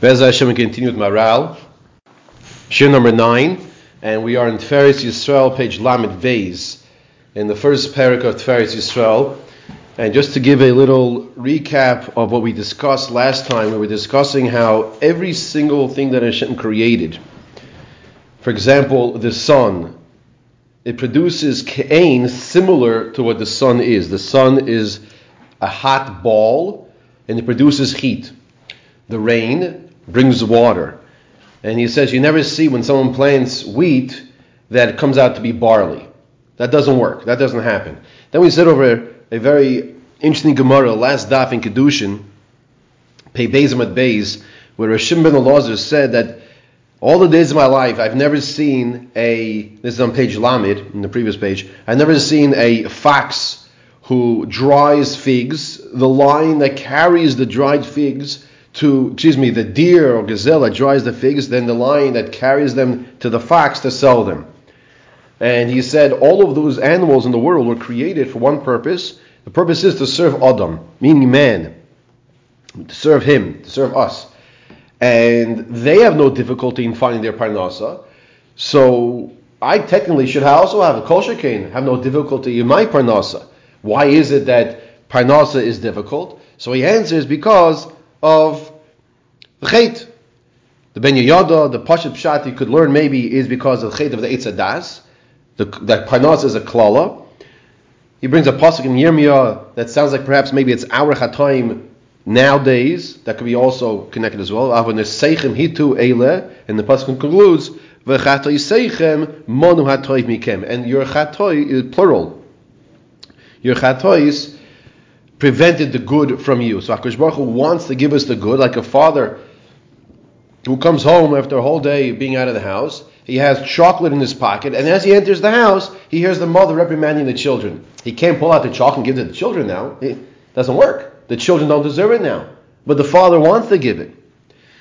Bez Hashem, we continue with Maral, Shir number 9, and we are in Tiferes Yisrael, page Lamed Beis, in the first parak of Tiferes Yisrael. And just to give a little recap of what we discussed last time, we were discussing how every single thing that Hashem created, for example, the sun, it produces kain similar to what the sun is. The sun is a hot ball and it produces heat. The rain brings water. And he says you never see when someone plants wheat that it comes out to be barley. That doesn't work. That doesn't happen. Then we said over a very interesting Gemara, last daf in Kedushin, Pei Bezim at Beis, where Rashim ben Elazar said that all the days of my life, I've never seen a, this is on page Lamed, in the previous page, I've never seen a fox who dries figs, the lion that carries the dried figs to, excuse me, the deer or gazelle that dries the figs, then the lion that carries them to the fox to sell them. And he said all of those animals in the world were created for one purpose. The purpose is to serve Adam, meaning man, to serve him, to serve us and they have no difficulty in finding their parnasa. So I technically should also have a kosher cane, have no difficulty in my parnasa. Why is it that parnasa is difficult? So he answers because of the chait. The Ben Yoyada, the Pashat Pshat you could learn maybe is because of the chait of the Eitzadas. That parnasa is a klala. He brings a pasuk in Yirmiyah that sounds like perhaps maybe it's our chataim nowadays, that could be also connected as well. hitu eile, and the pasuk concludes, monu mikem, and your chatoy is plural. Your chatois prevented the good from you. So Akash Baruch Hu wants to give us the good, like a father who comes home after a whole day being out of the house. He has chocolate in his pocket, and as he enters the house, he hears the mother reprimanding the children. He can't pull out the chocolate and give it to the children now. It doesn't work. The children don't deserve it now. But the father wants to give it.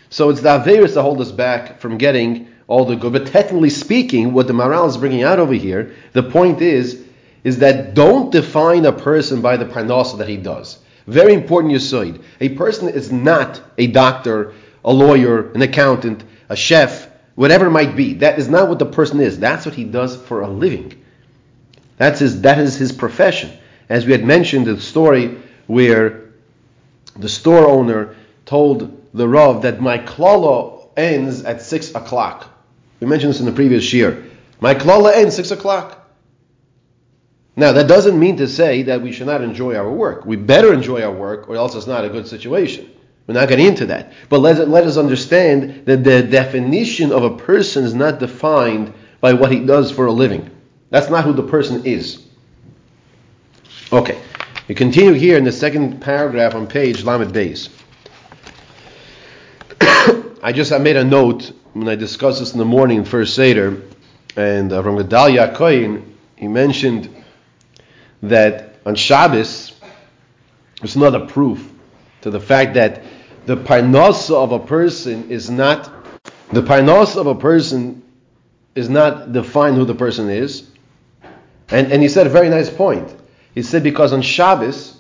So it's the Averis that hold us back from getting all the good. But technically speaking, what the Maral is bringing out over here, the point is, is that don't define a person by the parnasa that he does. Very important yisoid. A person is not a doctor, a lawyer, an accountant, a chef, whatever it might be. That is not what the person is. That's what he does for a living. That's his, that is his profession. As we had mentioned the story where the store owner told the Rav that my klala ends at 6 o'clock. We mentioned this in the previous year. My klala ends 6 o'clock. Now, that doesn't mean to say that we should not enjoy our work. We better enjoy our work, or else it's not a good situation. We're not getting into that. But let, let us understand that the definition of a person is not defined by what he does for a living. That's not who the person is. Okay. We continue here in the second paragraph on page Lamed Beis. I just I made a note when I discussed this in the morning first Seder, and uh, from Gedalia Kohen, he mentioned that on Shabbos, there's another proof to the fact that the parnasa of a person is not the parnasa of a person is not defined who the person is. And, and he said a very nice point. He said because on Shabbos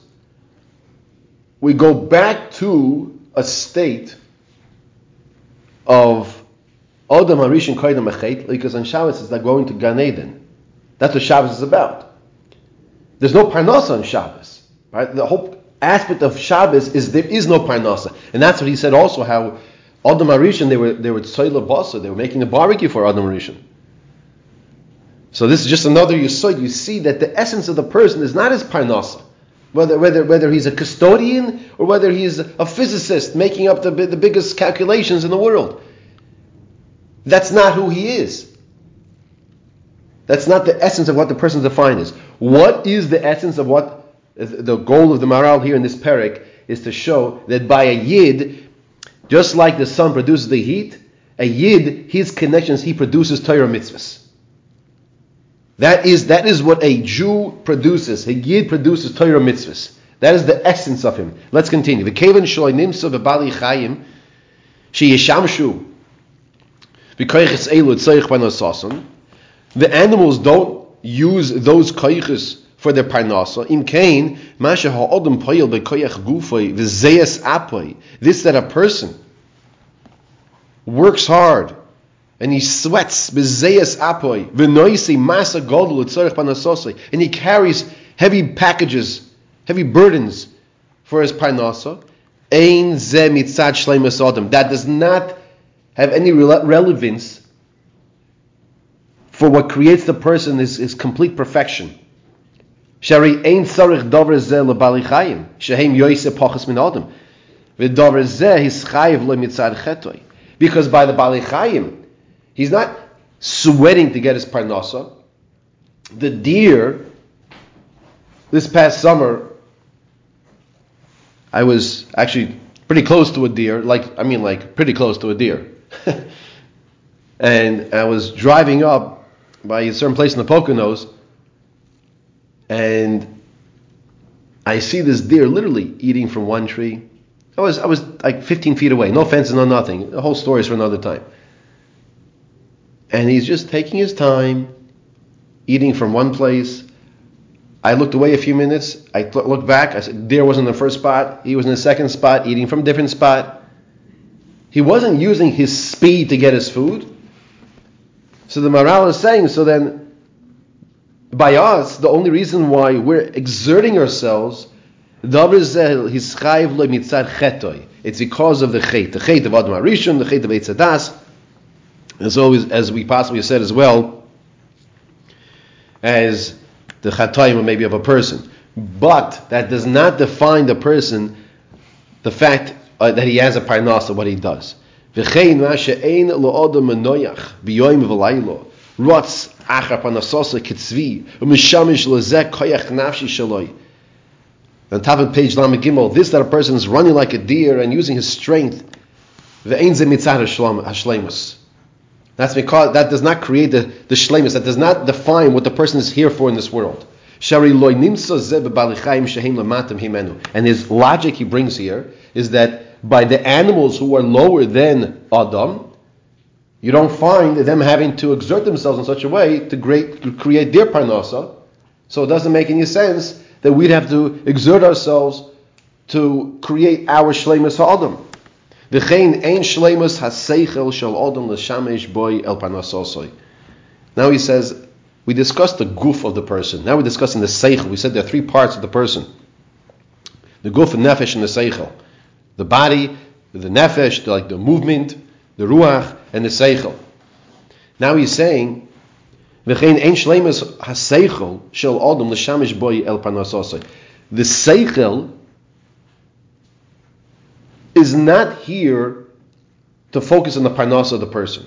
we go back to a state of Odom Harishon Koydem Achet, because on Shabbos it's like going to Gan Eden. That's what Shabbos is about. There's no parnasa on Shabbos. Right? The whole aspect of Shabbos is there is no parnasa. And that's what he said also, how Adam Harishon, they were they were tzoyla basa, they were making a barbecue for Adam Harishon. So this is just another yisod. You see that the essence of the person is not his parnasa, whether whether whether he's a custodian or whether he's a physicist making up the the biggest calculations in the world. That's not who he is. That's not the essence of what the person defined is. What is the essence of what the goal of the Maral here in this parak is to show that by a yid, just like the sun produces the heat, a yid, his connections, he produces Torah mitzvahs. That is, that is what a Jew produces. A Yid produces Torah mitzvahs. That is the essence of him. Let's continue. The Shaloi Nimsa V'Bali Chayim Tzoich Panasason The animals don't use those koiches for their parnasa. Im kain masha ha'odem poyel bekoyach gufay v'zeyes apoy. This that a person works hard and he sweats bezeyas apoy v'noisi masa godlu tzorich panasosai and he carries heavy packages, heavy burdens for his parnasa. Ein ze mitzad shleimus adam. That does not have any relevance for what creates the person is, is complete perfection. Shari ein tzorich dover ze lebali chayim shehem yoise pachas min adam. V'dover ze his chayiv lo mitzad chetoy. Because by the bali chayim, he's not sweating to get his parnasa. The deer, this past summer, I was actually pretty close to a deer, like I mean like pretty close to a deer. and I was driving up by a certain place in the Poconos, and I see this deer literally eating from one tree. I was I was like 15 feet away, no fences, no nothing. The whole story is for another time. And he's just taking his time, eating from one place. I looked away a few minutes. I looked back. I said, deer was in the first spot. He was in the second spot, eating from a different spot. He wasn't using his speed to get his food. So the Maharal is saying, so then, by us, the only reason why we're exerting ourselves, it's because of the chet, the chet of Adam Arishon, the chet of Eitzadas, as always, as we possibly said as well, as the chatayim maybe of a person. But that does not define the person, the fact uh, that he has a parnas of what he does. V'chein ma she'ein lo'odom menoyach b'yoyim v'laylo rotz achar panasosa kitzvi u'mishamish lezek koyach nafshi shaloi on top of page Lamed Gimel, this that a person is running like a deer and using his strength. That's because that does not create the, the shlemus, that does not define what the person is here for in this world. And his logic he brings here is that by the animals who are lower than Adam, you don't find them having to exert themselves in such a way to, create, to create their parnasa. So it doesn't make any sense that we'd have to exert ourselves to create our shlemus ha'adam. V'chein ein shlemus ha'seichel shel adam l'shamesh boy el panasosoi. Now he says, we discussed the goof of the person. Now we're discussing the seichel. We said there are three parts of the person. The goof and nefesh and the seichel the body, the nefesh, the, like the movement, the ruach, and the seichel. Now he's saying, "V'chein ein shleimus haseichel shel adam l'shamish boy el panasosai." The seichel is not here to focus on the parnasa of the person.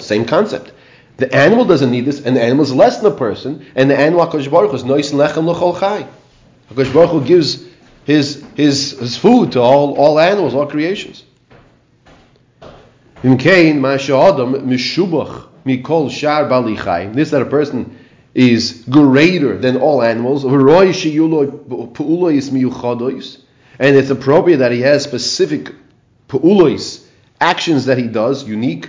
Same concept. The animal doesn't need this, and the animal is less than a person, and the animal HaKadosh Baruch Hu is nois lechem l'chol chai. HaKadosh Baruch Hu gives his, his, his food to all, all animals, all creations. In Cain, Adam mishubach mikol shar bali This that a person is greater than all animals. And it's appropriate that he has specific pu'ulois, actions that he does, unique,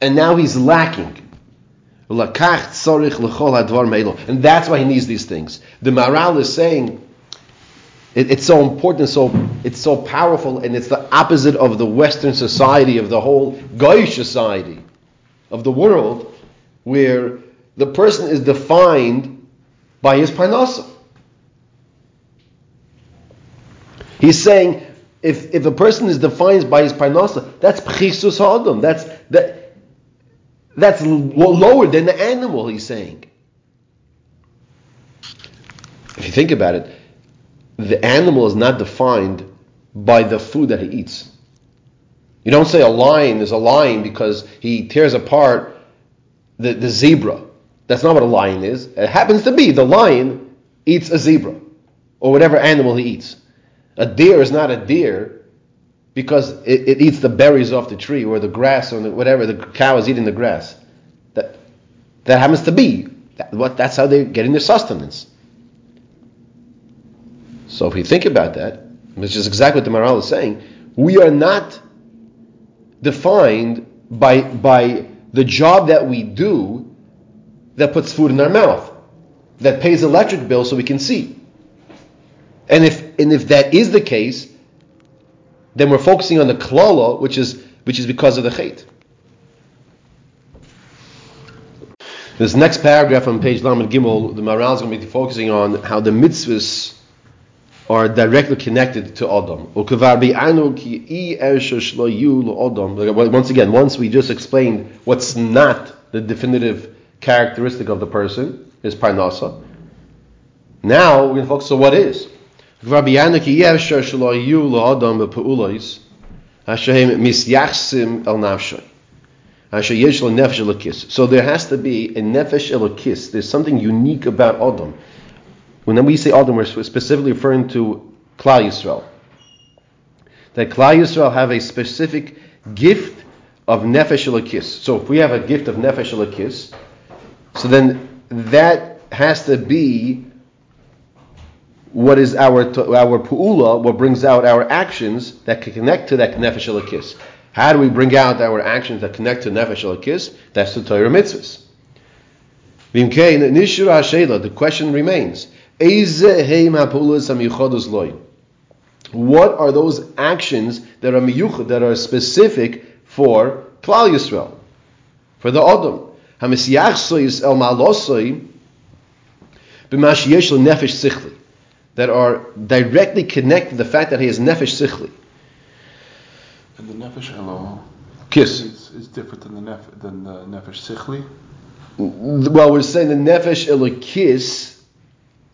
and now he's lacking. And that's why he needs these things. The Maral is saying it, it's so important, so it's so powerful, and it's the opposite of the Western society, of the whole Goyish society of the world, where the person is defined by his parnasa. He's saying if, if a person is defined by his parnasa, that's pchisus ha'adam. That's that that's lower than the animal, he's saying. If you think about it, the animal is not defined by the food that he eats. You don't say a lion is a lion because he tears apart the, the zebra. That's not what a lion is. It happens to be the lion eats a zebra or whatever animal he eats. A deer is not a deer because it, it eats the berries off the tree or the grass or the, whatever. The cow is eating the grass. That that happens to be. That, what, that's how they're getting their sustenance. So if we think about that, which is exactly what the Maharal is saying, we are not defined by, by the job that we do that puts food in our mouth, that pays electric bill so we can see. And if and if that is the case, then we're focusing on the klala, which is which is because of the chait. This next paragraph on page Lamed Gimel, the Maharal is going to be focusing on how the mitzvahs are directly connected to Adam. Once again, once we just explained what's not the definitive characteristic of the person, is parnasa. Now we're going to focus on what is. So there has to be a nefesh elokis. There's something unique about Adam. When we say Adam, we're specifically referring to Klal Yisrael. That Klal Yisrael have a specific gift of nefesh elokis. So if we have a gift of nefesh elokis, so then that has to be what is our our pu'ula, what brings out our actions that can connect to that nefesh elokis. How do we bring out our actions that connect to Nefesh Elokis? That's the Torah mitzvahs. The question remains: What are those actions that are miyuchad, that are specific for Klal Yisrael, for the Adam? That are directly connected to the fact that he has nefesh sichli. And the nefesh elo Kiss. is, is different than the, nef- than the nefesh sichli. Well, we're saying the nefesh elokis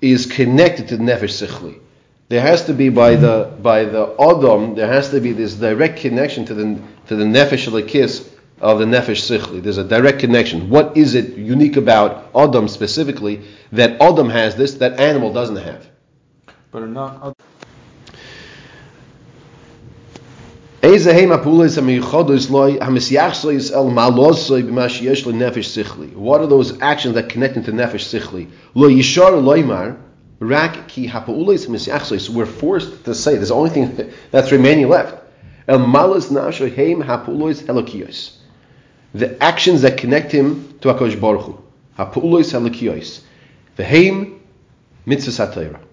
is connected to the nefesh sichli. There has to be by the by the adam. There has to be this direct connection to the to the nefesh elokis of the nefesh sichli. There's a direct connection. What is it unique about adam specifically that adam has this that animal doesn't have? But are not What are those actions that connect into nefesh sichli? Rak ki. We're forced to say there's the only thing that's remaining left. El. The actions that connect him to Hakadosh Baruch Hu. Helokiyos. Veheim mitzvah.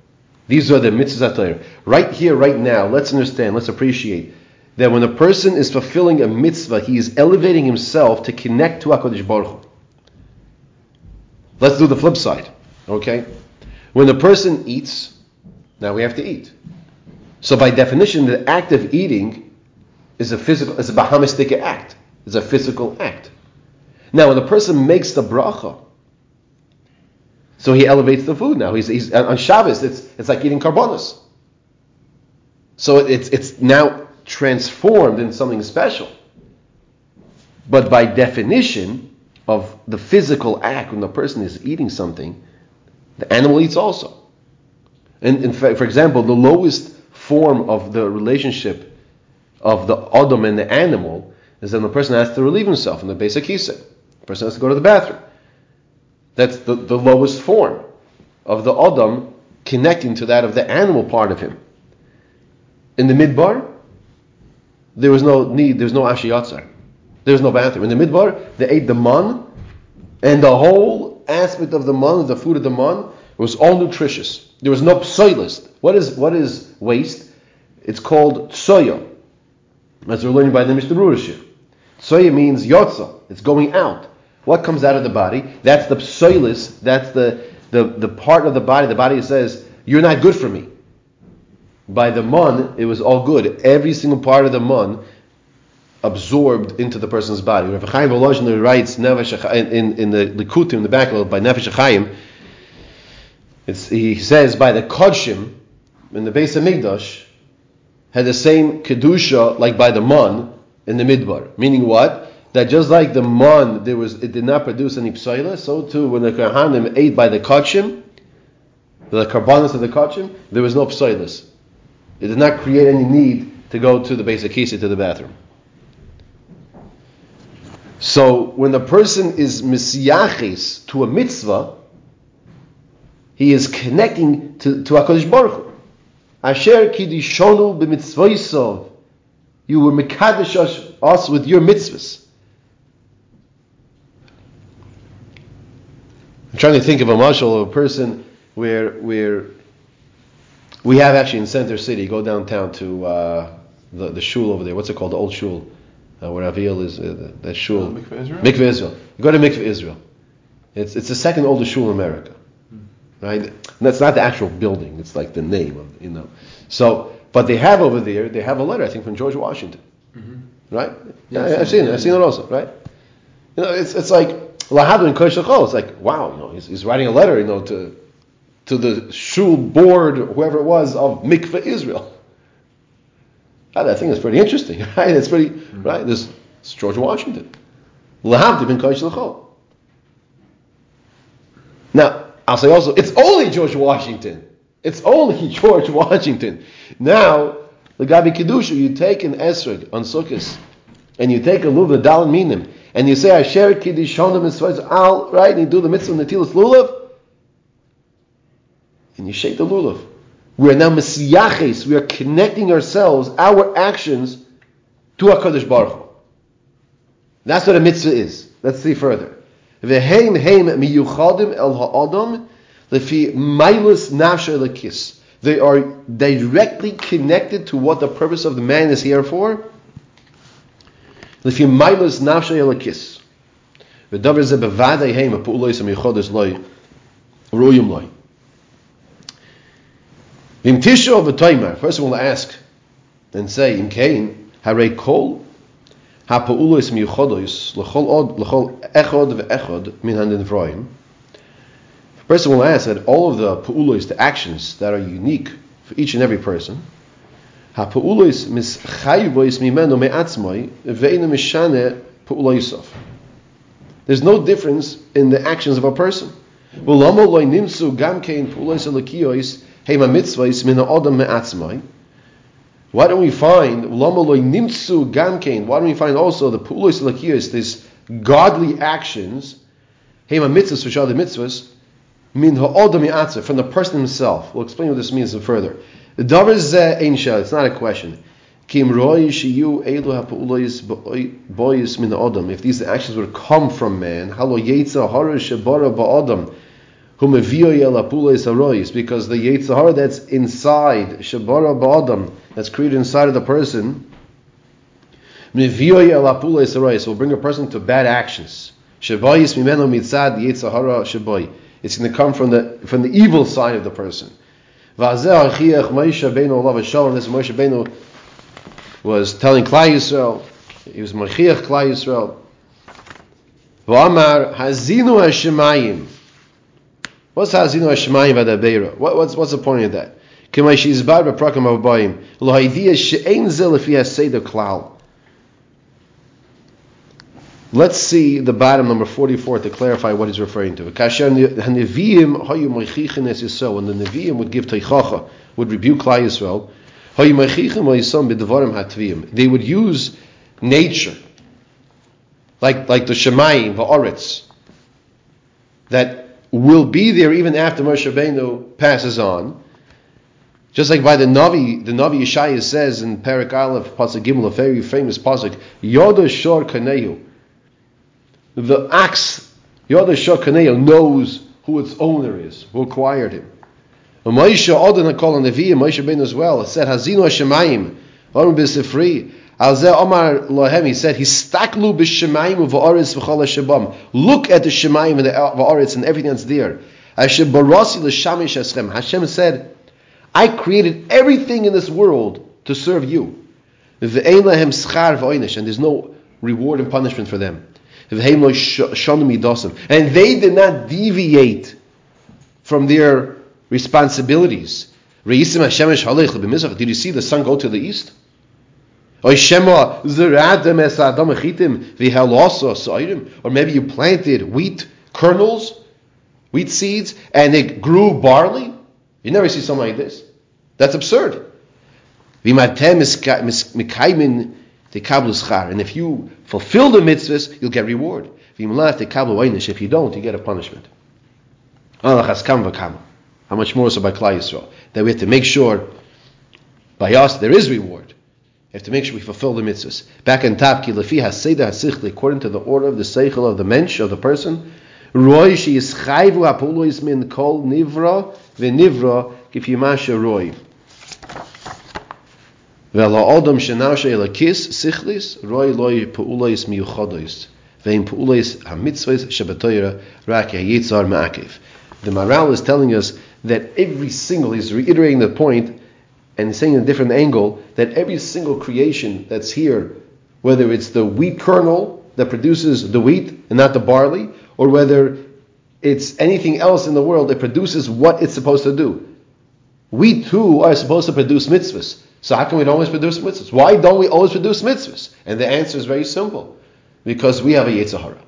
These are the mitzvah satayra. Right here, right now. Let's understand. Let's appreciate that when a person is fulfilling a mitzvah, he is elevating himself to connect to HaKadosh Baruch Hu. Let's do the flip side, okay? When a person eats, now we have to eat. So by definition, the act of eating is a physical, is a bahamistic act. It's a physical act. Now, when a person makes the bracha, so he elevates the food now. He's, he's on Shabbos, it's, it's like eating karbonos. So it's, it's now transformed in something special. But by definition of the physical act, when the person is eating something, the animal eats also. And in fact, for example, the lowest form of the relationship of the Adam and the animal is when the person has to relieve himself in the basic kisa. The person has to go to the bathroom. That's the, the lowest form of the Adam connecting to that of the animal part of him. In the midbar, there was no need, there was no ashiyatzar. There was no bathroom. In the midbar, they ate the man, and the whole aspect of the man, the food of the man, was all nutritious. There was no psoilist. What is what is waste? It's called soya. As we're learning by the Mishnah Berurah. Soya means yotza. It's going out. What comes out of the body? That's the psoilus. That's the, the, the part of the body. The body says, You're not good for me by the mun, it was all good. Every single part of the mun absorbed into the person's body. Rav Chaim Volozhin writes in, in, the Likutim, in the back of by Nefesh Chaim, he says by the Kodshim, in the base of Migdash, had the same kedusha like by the mun in the midbar. Meaning what? That just like the mon there was it did not produce any psaila, so too when the Kohanim ate by the Kodshim, the karbanis of the Kodshim, there was no psailas. It did not create any need to go to the basic kisa to the bathroom. So when the person is misyachis to a mitzvah, he is connecting to, to HaKadosh Baruch Hu. Asher kidishonu b'mitzvah You were mekadesh us with your mitzvahs. I'm trying to think of a mashal of a person where where we have actually in Center City. Go downtown to uh, the the shul over there. What's it called? The old shul uh, where Aviel is. Uh, that shul. Uh, Mikveh Israel? Mikveh Israel. You go to Mikveh Israel. It's it's the second oldest shul in America, right? And that's not the actual building. It's like the name of you know. So, but they have over there. They have a letter I think from George Washington, right? Yeah, I've seen it. I've seen it also, right? You know, it's it's like Lahadu and Kosh Lachol. It's like wow, you know, he's, he's writing a letter, you know, to to the shul board, whoever it was of Mikveh Israel. Ah, that thing is pretty interesting, right? It's pretty right. This it's George Washington. Lahavdi ben Kosh Lachol. Now, I'll say also, it's only George Washington. It's only George Washington. Now, the Gabi Kedusha, you take an esrog on Sukkot, and you take a lulav, dal and you say, Asher Kiddishonim Mitzvahs al, right, and you do the mitzvah Natilas lulav, and you shake the lulav. We are now Messiaches, we are connecting ourselves, our actions, to HaKadosh Baruch Hu. That's what a mitzvah is. Let's see further. V'heim heim miyuchadim el ha'adam lefi mailus lekis. They are directly connected to what the purpose of the man is here for Lefi mailus nafsha lekis. V'davar ze bevadei heim ha'pu'ulois ha'miyuchadim loy royum loy. V'im tisho v'toimer. Person will ask and say, Im kain, harei kol הפעולוס מיוחדוס לכל עוד, לכל אחד ואחד מן הנברואים. A person will ask that all of the pa'ulos, the actions that are unique for each and every person, הפעולוס mischayivois mimeno me'atzmoi ve'ina mishane pa'uloisof. There's no difference in the actions of a person. ולמה לא נמצאו גם כן פעולות אלוקיות הם המצווות מן האדם מעצמי? Why don't we find lama loy nimtsu gamkein? Why don't we find also the pulos lakiyos, these godly actions, hema mitzvahs which are the mitzvahs, min ha'odam yatzah, from the person himself. We'll explain what this means further. The davar zeh uh, ein shel, it's not a question. Kim roi shiyu elu ha'pulos boyis min ha'odam. If these actions would come from man, halo yetza hara shebara ba'odam, whom because the yetzer hara that's inside Shabara Ba'adam, that's created inside of the person, will bring a person to bad actions. It's going to come from the from the evil side of the person. Vazeh Achiach Moshe Beno Olav Shalom. This Moshe Beno was telling Klal Yisrael. He was Machiach Klal Yisrael. V'amar Hazinu Hashemayim. What's Hazinu Hashemayim Vadabeira? What, what's what's the point of that? K'may she'izbar b'prakam ha'bayim. Lo ha'idiyah she'ein zeh lefi ha'seder klal. Let's see the bottom number 44 to clarify what he's referring to. When the Nevi'im would give teichacha, would rebuke Klal Yisrael. They would use nature, like like the Shemayim, the that will be there even after Moshe Rabbeinu passes on. Just like by the Navi, the Navi Yeshaya says in Perak Aleph, Pasuk Gimel, a very famous Pasuk, Yoda Shor Kanehu. The axe, Yoda Shor Kanehu, knows who its owner is, who acquired him. And Moshe Odin called on Nevi, Moshe Rabbeinu as well, said, Hazinu Hashemayim, Orim B'Sifri, Alzeh Omar Lohem, he said, Histaklu b'Shemayim u'va'aretz v'chol Hashabam. Look at the Shemayim and the va'aretz and everything that's there. Hashem barasi l'shamish eschem. Hashem said, I created everything in this world to serve you. V'ein lahem schar v'oinish, and there's no reward and punishment for them. And they did not deviate from their responsibilities. Did you see the sun go to the east? Or maybe you planted wheat kernels, wheat seeds, and it grew barley. You never see something like this. That's absurd. And if you fulfill the mitzvahs, you'll get reward. If you don't, you get a punishment. How much more so by Klal Yisrael? That we have to make sure by us there is reward. We have to make sure we fulfill the mitzvahs. Back in top, according to the order of the seichel of the mensch, of the person, roy she is chayvu apulois min kol nivra v'nivra kipimasha roy. V'la odom shenashe elakis sichlis, roy loy pu'ulois miyuchodois. Ve'im pu'ulois hamitzvahs shebetoyra rak yitzar ma'akiv. The Maral is telling us that every single, he's reiterating the point, and saying in a different angle, that every single creation that's here, whether it's the wheat kernel that produces the wheat and not the barley, or whether it's anything else in the world that produces what it's supposed to do. We too are supposed to produce mitzvahs. So how can we always produce mitzvahs? Why don't we always produce mitzvahs? And the answer is very simple. Because we have a yetzer hara.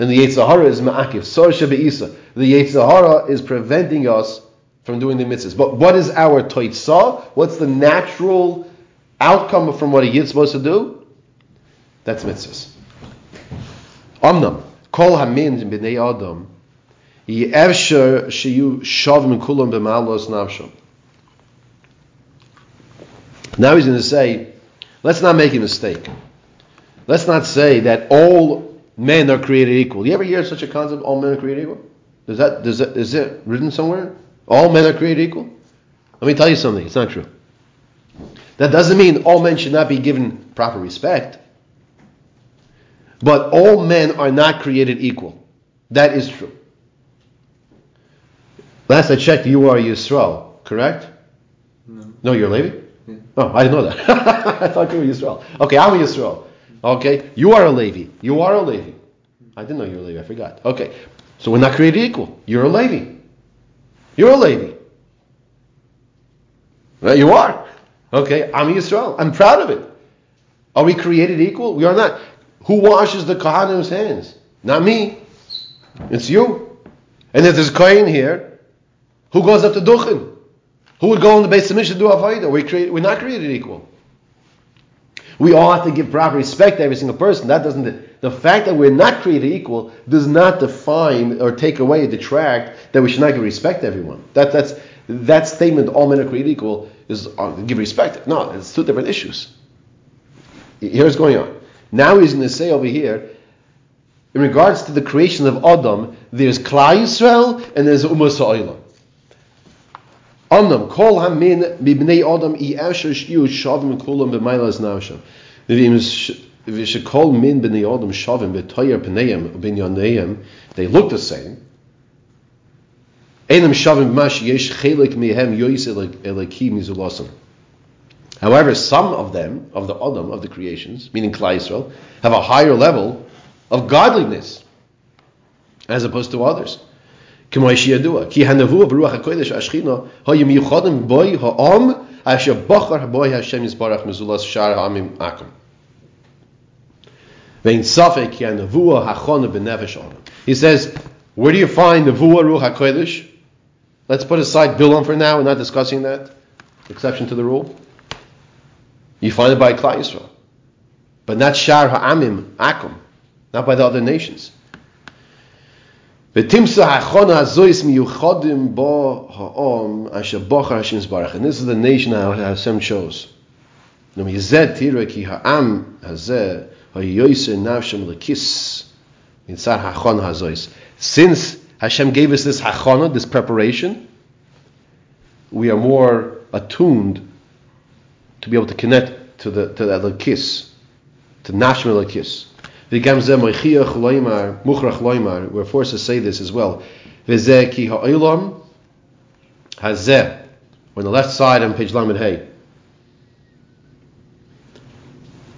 And the yetzer hara is ma'akiv. Sor shebe'isa. The yetzer hara is preventing us from doing the mitzvahs. But what is our toitzah? What's the natural outcome from what a yid's supposed to do? That's mitzvahs. Amnam. Kol hamin b'nei adam. Ye'evsher sheyu shavim kulam b'malos nafsham. Now he's going to say, let's not make a mistake. Let's not say that all men are created equal. You ever hear such a concept? All men are created equal. Does that does that is it written somewhere? All men are created equal. Let me tell you something. It's not true. That doesn't mean all men should not be given proper respect. But all men are not created equal. That is true. Last I checked, you are Yisrael, correct? No. No, you're Levi? Oh, I didn't know that. I thought you were Yisrael. Okay, I'm a Yisrael. Okay, you are a Levi. You are a Levi. I didn't know you were a Levi. I forgot. Okay, so we're not created equal. You're a Levi. You're a Levi. Well, you are. Okay, I'm Yisrael. I'm proud of it. Are we created equal? We are not. Who washes the Kohanim's hands? Not me. It's you. And if there's Kohen here, who goes up to Duchen? Who would go in the base of mission to do Avodah? We create, we're not created equal. We all have to give proper respect to every single person. That doesn't. The fact that we're not created equal does not define or take away, detract that we should not give respect to everyone. That that's that statement. All men are created equal is uh, give respect. No, it's two different issues. Here's going on. Now he's going to say over here, in regards to the creation of Adam, there's Klal Yisrael and there's Ummah Sa'ila. Amnam kol hamin mibnei adam i asher shiu shavim kulam b'mailas nasham. V'shekol min b'nei adam shavim b'toyer p'neim b'inyaneim. They look the same. Einam shavim b'mash yesh chelik mihem yoyis elaki mizulasam. However, some of them, of the Adam, of the creations, meaning Klal Yisrael, have a higher level of godliness as opposed to others. כמו כי ברוח הקודש, בוי העם, אשר בוחר בוי השם יזברך מזולס העמים ואין ספק כי בנפש עולם. He says, where do you find נבואה רוח הקודש? Let's put aside Bilam for now, we're not discussing that. Exception to the rule. You find it by Klal Yisrael. But not Shar Ha'amim, Akum. Not by the other nations. And this is the nation that Hashem chose. Now, Yizet Tira ki ha'am hazeh ha'yoyser navshem lekis mitzar ha'chon hazois. Since Hashem gave us this ha'chona, this preparation, we are more attuned to be able to connect to the to the, the kiss, to navshem lekis. We're forced to say this as well. On the left side on page Lamed Hey.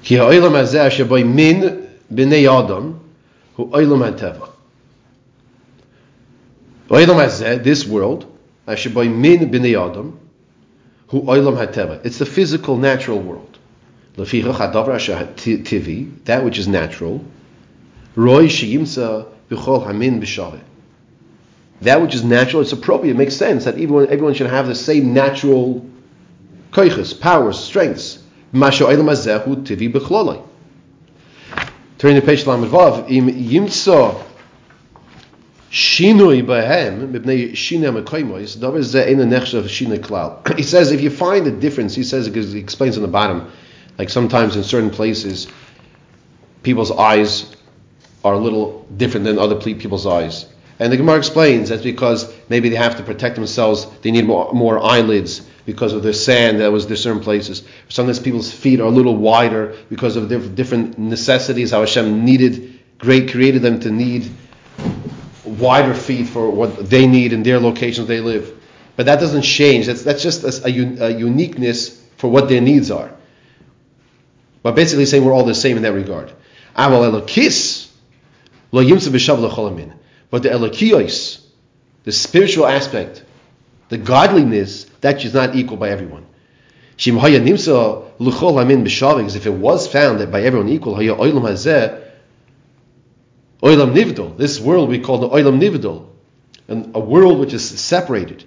Ki hazeh min b'nei adam, hu ha'teva. Hazeh, this world, min b'nei adam, hu ha'teva. It's the physical, natural world. That which is natural. Roy sheyimsa b'chol hamin b'shaveh. That which is natural, it's appropriate, it makes sense that everyone, everyone should have the same natural koiches, powers, strengths. Turning to page Lamed Vav, Im Shinui Eina Nechshav Klal. He says if you find a difference, he says, he explains on the bottom, like sometimes in certain places, people's eyes are a little different than other people's eyes. And the Gemara explains that's because maybe they have to protect themselves, they need more, more eyelids because of the sand that was there certain places. Sometimes people's feet are a little wider because of their different necessities, how Hashem needed, great created them to need wider feet for what they need in their locations they live. But that doesn't change. That's, that's just a, a, un- a uniqueness for what their needs are. But basically saying we're all the same in that regard. But the elokiyos, the spiritual aspect, the godliness, that is not equal by everyone. Shim if it was found that by everyone equal. This world we call the oilam nivdol, and a world which is separated.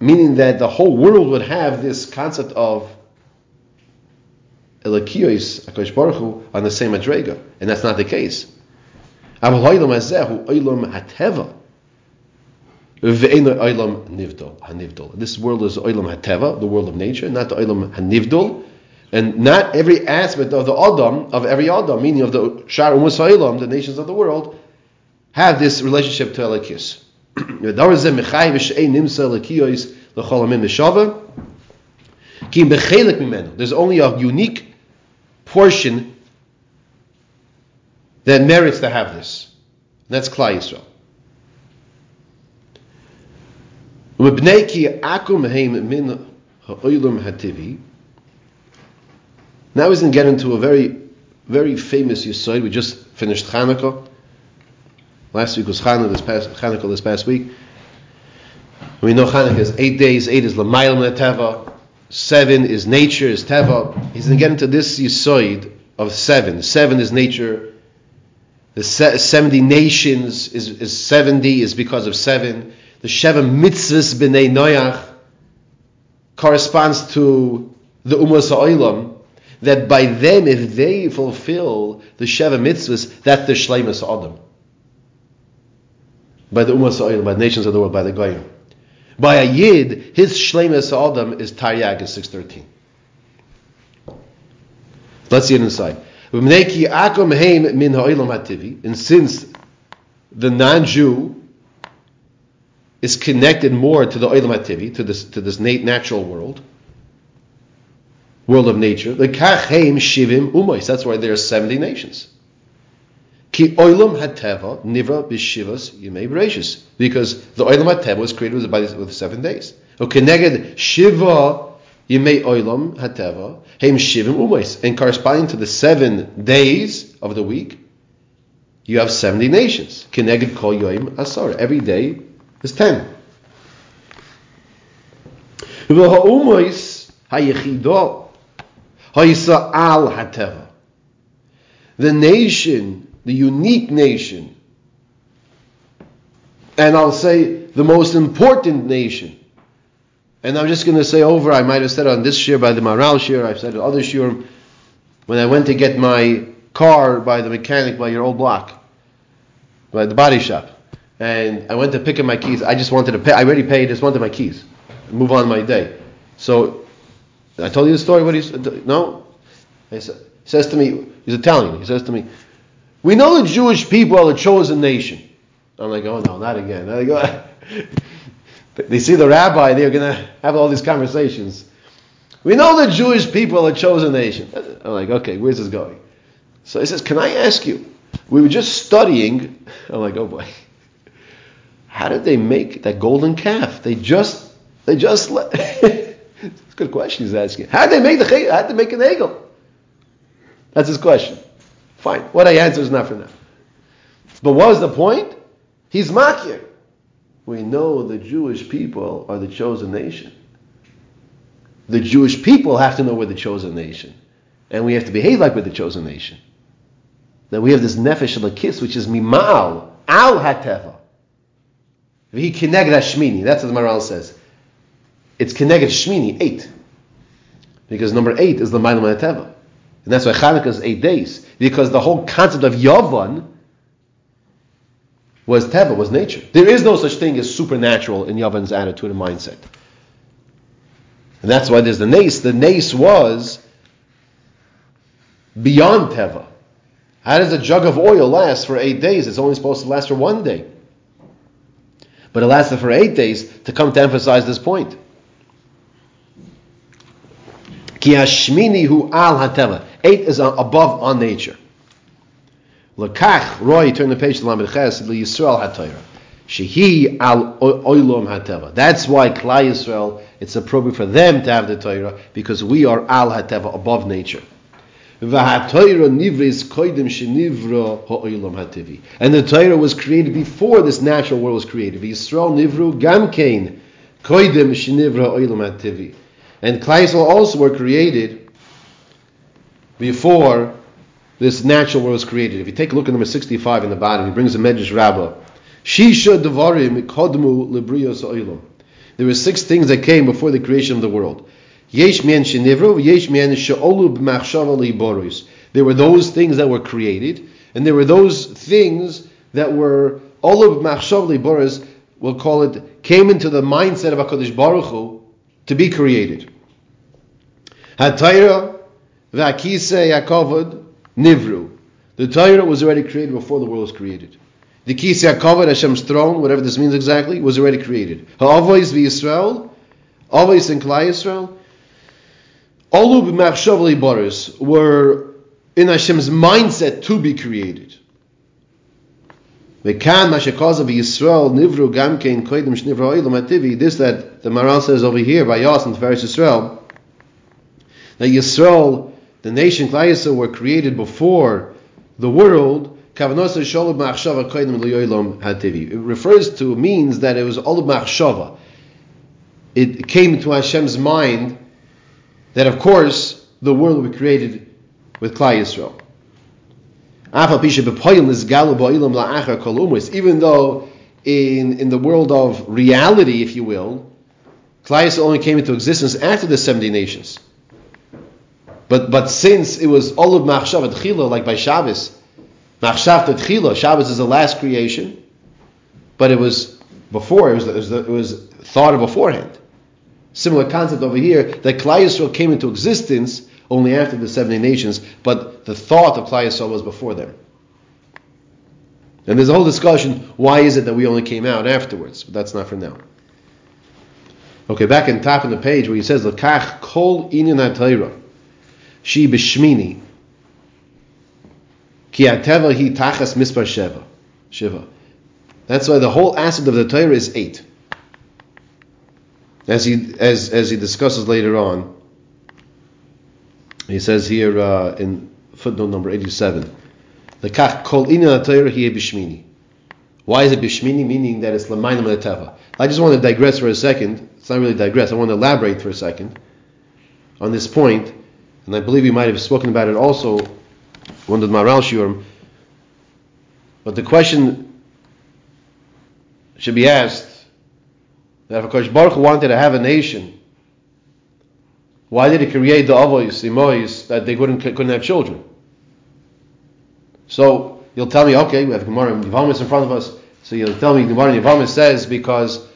Meaning that the whole world would have this concept of Elokiyos, Akash Baruch on the same Madrega, and that's not the case. This world is Oilam Hateva, the world of nature, not the Oilam Hanivdol, and not every aspect of the Adam, of every Adam, meaning of the Shar Umus the nations of the world, have this relationship to Elokiyos. There's only a unique portion that merits to have this. That's Klal Yisrael. Now he's going to get into a very, very famous Yisod. We just finished Chanukah. Last week was Chanukah this past, Chanukah this past week. We know Chanukah is eight days. Eight is Lamayel Teva. Seven is nature, is Teva. He's going to get into this Yisoid of seven. Seven is nature. The se- 70 nations is, is 70 is because of seven. The Sheva Mitzvahs B'nai Noach corresponds to the Umas Ha'olam, that by them, if they fulfill the Sheva Mitzvahs, that's the Shleimus Adam. By the Umas Ha'olam, by the nations of the world, by the Goyim. By a Yid, his Shleimus Adam is Taryag is 613. Let's see it inside. And since the non-Jew is connected more to the Olam HaTivi, to this, to this natural world, world of nature, the Kachem Shivim Umois, that's why there are 70 nations. Ki Olam HaTeva Nivra B'Shivas Yimei Bereshis. Because the Olam HaTeva was created with, with seven days. Okay, neged Shiva Yimei Olam Hateva Heim Shivim Umois. And corresponding to the seven days of the week, you have 70 nations. Keneged Kol Yoim Asar. Every day is 10. Umois Hayechido Hayisa Al Hateva. The nation, the unique nation, and I'll say the most important nation. And I'm just going to say over, I might have said on this year by the Maral shir, I've said it other shir, when I went to get my car by the mechanic by your old block, by the body shop. And I went to pick up my keys. I just wanted to pay. I already paid. Just wanted my keys. Move on my day. So I told you the story. What he said? No. He says to me. He's Italian. He says to me, "We know the Jewish people are the chosen nation." I'm like, "Oh no, not again." They see the rabbi. They're going to have all these conversations. We know the Jewish people are the chosen nation. I'm like, okay, where's this going? So he says, "Can I ask you?" We were just studying. I'm like, "Oh boy." How did they make that golden calf? They just, they just it's a good question he's asking. How did they make the? How did they make an eagle? That's his question. Fine. What I answer is not for now. But what was the point? He's makir. We know the Jewish people are the chosen nation. The Jewish people have to know we're the chosen nation. And we have to behave like we're the chosen nation. That we have this nefesh kiss, which is mimal, al hateva. He kineged Shmini. That's what the Maral says. It's kineged Shmini, eight. Because number eight is the Mailam Teva. And that's why Chanukah is eight days. Because the whole concept of Yavan was Teva, was nature. There is no such thing as supernatural in Yavan's attitude and mindset. And that's why there's the nace. The nace was beyond Teva. How does a jug of oil last for eight days? It's only supposed to last for one day. But it lasted for eight days to come to emphasize this point. Ki hu al hateva. Eight is above on nature. Lekach, turn the page to Lamed Ches, Yisrael. Shehi al oilom hateva. That's why Klal Yisrael, it's appropriate for them to have the Torah, because we are al hateva, above nature. And the Torah was created before this natural world was created. Nivru koidim. And Klal Yisrael also were created before this natural world was created. If you take a look at number 65 in the bottom, he brings a Medrash Rabbah. Shisha devarim kodmu ha'olam. There were six things that came before the creation of the world. Yesh men shenivru, yesh men she'olu b'machshava There were those things that were created, and there were those things that were olu b'machshava liboros. We'll call it came into the mindset of Hakadosh Baruch Hu to be created. Hatayra v'akise yakovod nivru. The Torah was already created before the world was created. The Kisei HaKavod, Hashem's throne, whatever this means exactly, was already created. Ha'avois v'Yisrael, always in Klal Yisrael, Olu b'machshav boris were in Hashem's mindset to be created. V'kan mashakazav Yisrael nivru gamkein koidim shnivru oilam ativi. This that the Maral says over here by Yas and Tiferes Yisrael that Yisrael, the nation Klai were created before the world. It refers to means that it was all machshava. It came to Hashem's mind that of course the world will be created with Klal Yisrael. Even though in, in the world of reality, if you will, Klal Yisrael only came into existence after the 70 nations. But but since it was all of Machshav Tchila, like by Shabbos, Machshav Tchila, Shabbos is the last creation, but it was before, it was, it was, it was thought of beforehand. Similar concept over here that Klal Yisrael came into existence only after the 70 nations, but the thought of Klal Yisrael was before them. And there's a whole discussion why is it that we only came out afterwards, but that's not for now. Okay, back in top of the page where he says Lakach Kol Inyan HaTorah Shi B'Shmini Ki Ateva Hi Tachas Mispar Sheva Shiva. That's why the whole aspect of the Torah is eight as he as as he discusses later on. He says here uh, in footnote number eighty-seven, the kach kol ina bishmini. Why is it bishmini? Meaning that it's l'mayim teva. I just want to digress for a second. It's not really digress. I want to elaborate for a second on this point, and I believe we might have spoken about it also one of the Maral Shurim. But the question should be asked that if Hakadosh Baruch wanted to have a nation, why did He create the avos, the mois, that they couldn't couldn't have children? So you'll tell me, okay, we have Gemara and Yavamis in front of us. So you'll tell me Gemara and Yavamis says because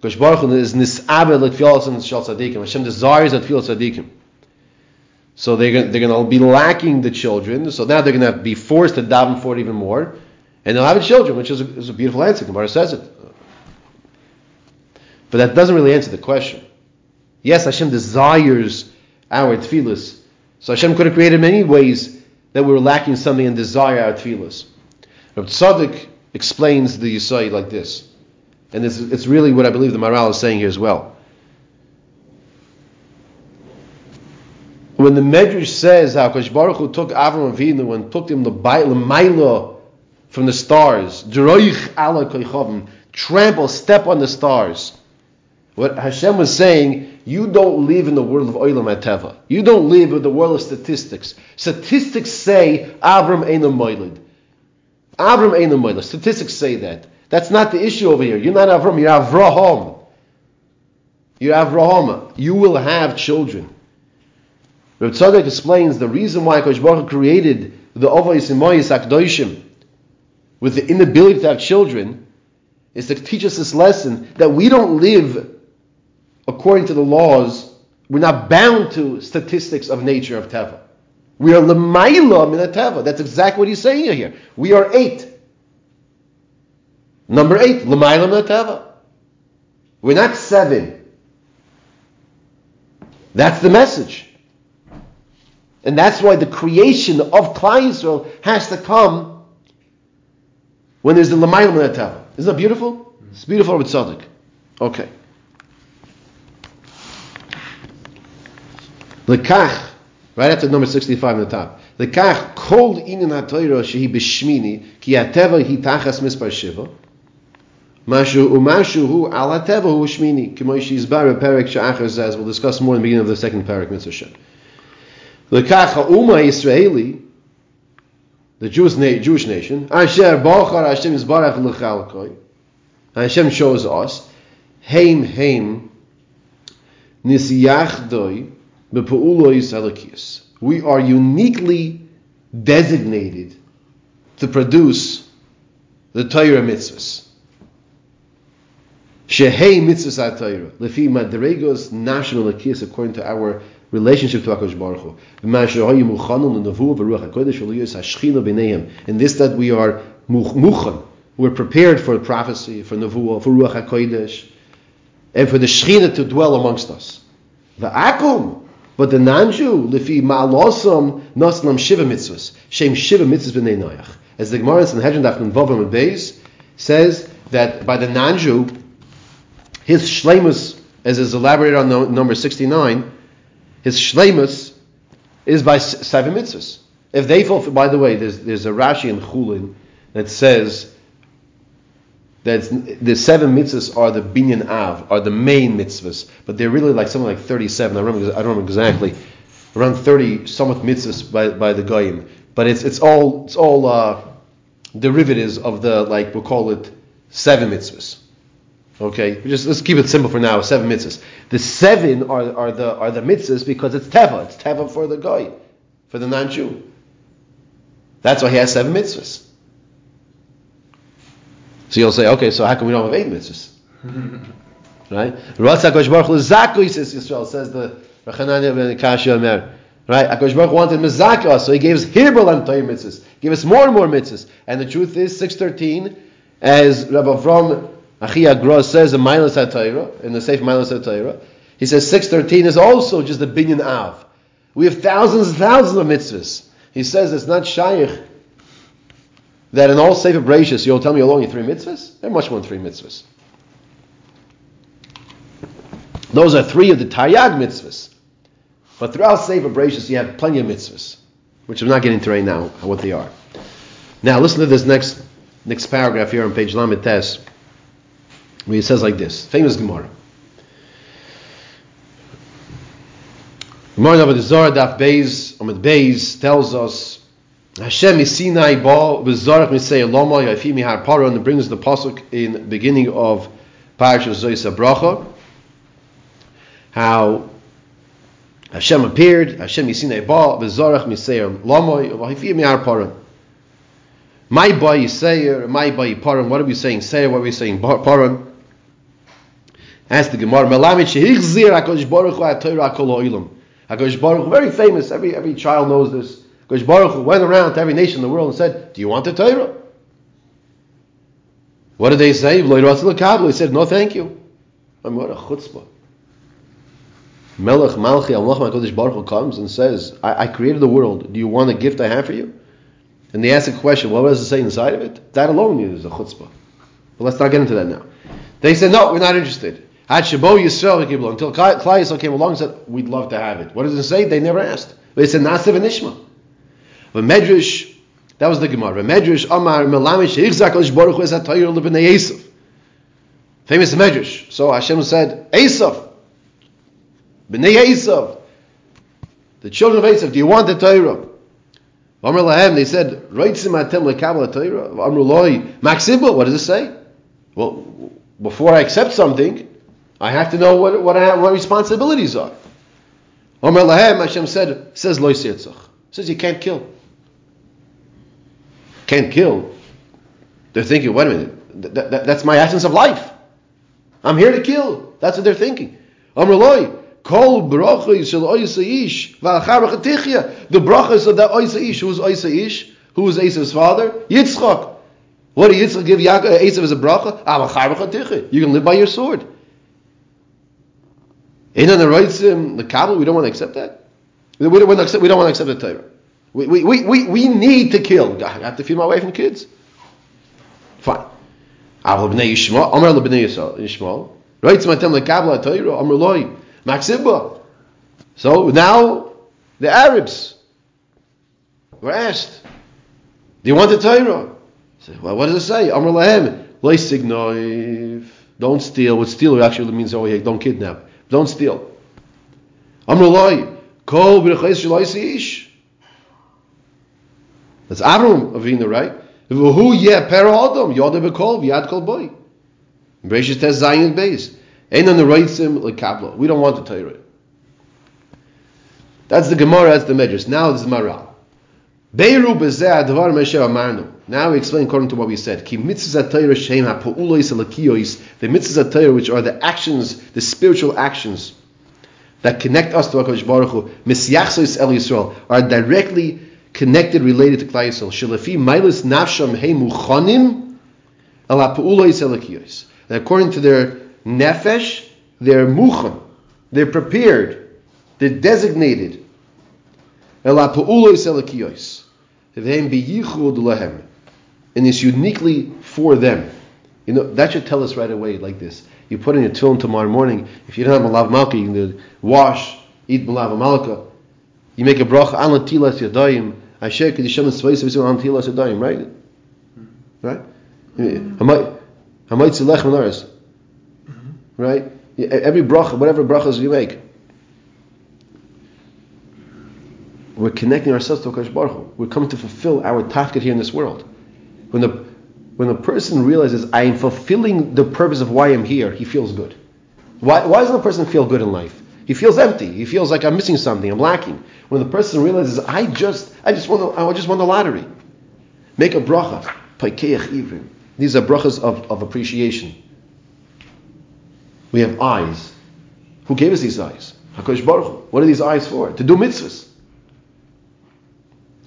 Hakadosh Baruch is nisabe l'tfilas and shal tzadikim. Hashem desires that tfilas tzadikim. So they're going, they're be lacking the children. So now they're going to be forced to daven for it even more, and they'll have children, which is a, is a beautiful answer. Gemara says it. But that doesn't really answer the question. Yes, Hashem desires our tefillas. So Hashem could have created many ways that we were lacking something and desire our tefillas. Rav Tzadok explains the Yisai like this. And it's, it's really what I believe the Maral is saying here as well. When the Medrash says how Kosh Baruch Hu took Avram Avinu and took him the Maila from the stars, trample, step on the stars. What Hashem was saying, you don't live in the world of Olam Ateva. You don't live in the world of statistics. Statistics say Avram a Moilid. Avram a Moilid. Statistics say that. That's not the issue over here. You're not Avram, you're Avraham. You're Avraham. You will have children. Rav Tzadok explains the reason why Baruch created the Ovais and Moyis Akdoshim with the inability to have children is to teach us this lesson that we don't live according to the laws. We're not bound to statistics of nature of Teva. We are Lemaila min Teva. That's exactly what he's saying here. We are eight. Number eight, Lemaila min Teva. We're not seven. That's the message. And that's why the creation of Klal Yisrael has to come when there's the Lamayim. Isn't that beautiful? It's beautiful with Tzaddik. Okay. Lekach, right after number 65 on the top. Lekach, kol inin ha-toiro shehi b'shmini, ki ha-teva hi tachas mispar shiva, Mashu umashu hu al ha-teva hu shmini, kimo shizbar perek she'achar we'll discuss more in the beginning of the second parak, Mitzvah Shem. Lekach ha'uma Yisraeli, the Jewish, na- Jewish nation, Asher Bachar Hashem Yisbarach L'chalkoi, Hashem shows us, Heim Heim Nisiyachdoi B'Pa'ulois Halakias. We are uniquely designated to produce the Torah mitzvahs. Shehei mitzvahs ha-Torah, lefi madregos national lakis according to our relationship to HaKadosh Baruch Hu. In this that we are muchan, we're prepared for prophecy, for nevuah, for ruach HaKodesh, and for the shechina to dwell amongst us. V'akum, but the non-Jew, lefi ma'alosam naslam shiva mitzvahs, shem shiva mitzvahs b'nei noyach. As the Gemara in Hedron Daf Vavam and Beis says that by the non-Jew, his shlemus, as is elaborated on no, number 69, his shlemus is by seven mitzvahs. If they fulfill, by the way, there's, there's a Rashi in Chulin that says that the seven mitzvahs are the binyan av, are the main mitzvahs, but they're really like something like 37. I, remember, I don't remember exactly. Around 30 somewhat mitzvahs by, by the goyim, but it's it's all it's all uh, derivatives of the like we'll call it seven mitzvahs. Okay, just let's keep it simple for now. Seven mitzvahs. The seven are, are the are the mitzvahs because it's teva. It's teva for the guy, for the non-Jew. That's why he has seven mitzvahs. So you'll say, okay, so how come we don't have eight mitzvahs? right? Ratz Hakadosh Baruch Zaku says Yisrael says the Rachananya ben Kashi Omer. Right? Hakadosh Baruch wanted mizaka, so he gave us hirbal and mitzvahs. Give us more and more mitzvahs. And the truth is, six thirteen, as Rabbi Avram Achia Gros says in Milas HaTorah, in the safe Milas HaTorah, he says 613 is also just the binyan av. We have thousands and thousands of mitzvahs. He says it's not shaykh that in all safe Bereshis you'll tell me you'll only three mitzvahs. They're much more than three mitzvahs. Those are three of the Taryag mitzvahs. But throughout safe Bereshis you have plenty of mitzvahs, which I'm not getting to right now, what they are. Now listen to this next next paragraph here on page Lamed Tes, where he says like this, famous Gemara. Gemara Navad Zohar Daf Beis, Amid Beis, tells us, Hashem is Sinai ba v'zarach misei lama yafi mihar para, and brings the pasuk in the beginning of Parashah Zoysa Bracha, how Hashem appeared, Hashem Yisinei ba v'zarach misei lama yafi mihar para. My by Yisayir, my by Paran. What are we saying? Seir, what are we saying? Paran. Ask the Gemara. Melamid shehichzir HaKadosh Baruch Hu. HaKadosh Baruch Hu, very famous. Every every child knows this. HaKadosh Baruch Hu went around to every nation in the world and said, "Do you want the Torah?" What did they say? He said, "No, thank you." I mean, what a chutzpah. Melech Malchi Allah HaKadosh Baruch Hu comes and says, I, "I created the world. Do you want a gift I have for you?" And they ask a question, what does it say inside of it? That alone is a chutzpah. But let's not get into that now. They said, no, we're not interested. Yisrael until Klal Yisrael came along and said, we'd love to have it. What does it say? They never asked. They said, Nasiv and Ishma. But Medrash, that was the Gemara. Medrash, Amar, Melamish, Yichzak, Alish Baruch Hu, Esat Toyer, Lebnei Esav. Famous Medrash. So Hashem said, Esav. Bnei Esav. The children of Esav, do you want the Torah? Amr Lahem, they said, Reitzim atem lekabel Torah. Amr Loi, Maksiba, what does it say? Well, before I accept something, I have to know what, what, I have, what responsibilities are. Omer Lahem, Hashem said, says Lo Says you can't kill. Can't kill. They're thinking, wait a minute, that, that, that's my essence of life. I'm here to kill. That's what they're thinking. Omer Loi, Kol brachas shel oisaish v'achar The brachas of that oisaish. Who's oisaish? Who was Esau's father? Yitzchak. What did Yitzchak give Yaakov, Esau as a bracha? You can live by your sword. On the um, the Kabbalah, we don't want to accept that. We don't want to accept, we don't want to accept the Torah. We, we, we, we, need to kill. I have to feed my wife and kids. Fine. Amar lebnei Yishmael. Right, matem lekabla Torah. Amar. So now the Arabs were asked, "Do you want the Torah?" Say, well, what does it say? Amar lahem loy Don't steal. What steal actually means oh yeah, don't kidnap. Don't steal. Loy kol b'rechayis shloisi ish. That's Avram Avinu, right? Who yeah per adam yoda bekol yad kol boy. Bereshit tes zayin beis. Ain't on the like kabla. We don't want the Torah. That's the Gemara. That's the Medrash. Now this is Maral. Beiru bezeh advar mesher amarnu. Now we explain according to what we said. Ki mitzvah Torah shem ha'pa'ulois alakiyos. The mitzvahs Torah, which are the actions, the spiritual actions that connect us to Hakadosh Baruch Hu, misyachsos el Yisrael, are directly connected, related to Klal Yisrael. Shelafi mailis nafsham he muchanim ala pa'ulois alakiyos. According to their nefesh, they're muchan, they're prepared, they're designated. Ela pa'ulois elakiyos. And it's uniquely for them. You know, that should tell us right away like this. You put in your tefillin tomorrow morning, if you don't have malav malka, you can wash, eat malav malka. You make a bracha an latilas yadayim, asher kedisham svayis v'sim an tilas yadayim, right? Mm-hmm. Right? Hamayt zilech menaris. Mm-hmm. Right? Every bracha, whatever brachas you make, we're connecting ourselves to Hakadosh Baruch Hu. We're coming to fulfill our tafkid here in this world. When the when the person realizes I am fulfilling the purpose of why I'm here, he feels good. Why, why doesn't a person feel good in life? He feels empty. He feels like I'm missing something. I'm lacking. When the person realizes I just I just won the, I just won the lottery, make a bracha. These are brachas of, of appreciation. We have eyes. Who gave us these eyes? HaKadosh Baruch Hu. What are these eyes for? To do mitzvahs.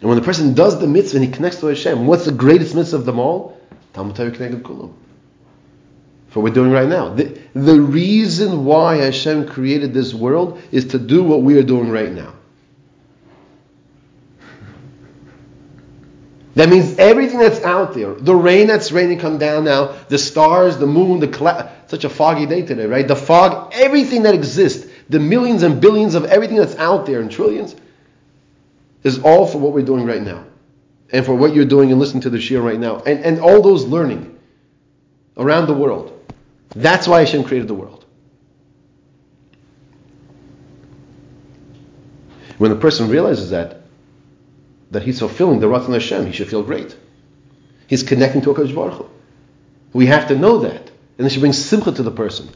And when the person does the mitzvah and he connects to Hashem, what's the greatest mitzvah of them all? Talmud Torah Kneged Kulam. For what we're doing right now. The, the reason why Hashem created this world is to do what we are doing right now. That means everything that's out there, the rain that's raining come down now, the stars, the moon, the cloud, such a foggy day today, right? The fog, everything that exists, the millions and billions of everything that's out there and trillions, is all for what we're doing right now. And for what you're doing and listening to the Shir right now. And, and all those learning around the world. That's why Hashem created the world. When a person realizes that, that he's fulfilling the Ratzon Hashem, he should feel great. He's connecting to HaKadosh Baruch Hu. We have to know that. And it should bring simcha to the person.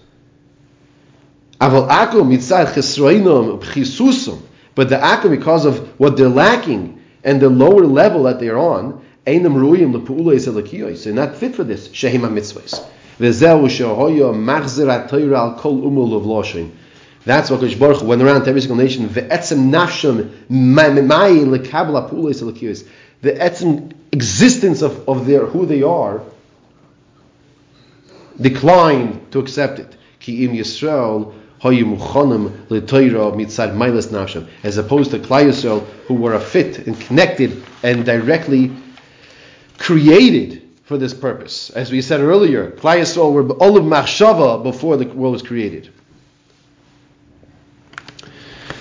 But the akum, because of what they're lacking and the lower level that they're on, they're not fit for this. Shehima mitzvahs. That's what Kosh Baruch went around to every single nation. Ve'etzem nafsham mayin lekabla elakiyos. The etzem existence of, of their who they are declined to accept it. Ki im Yisrael as opposed to Klal Yisrael, who were a fit and connected and directly created for this purpose. As we said earlier, Klal Yisrael were all of machshava before the world was created.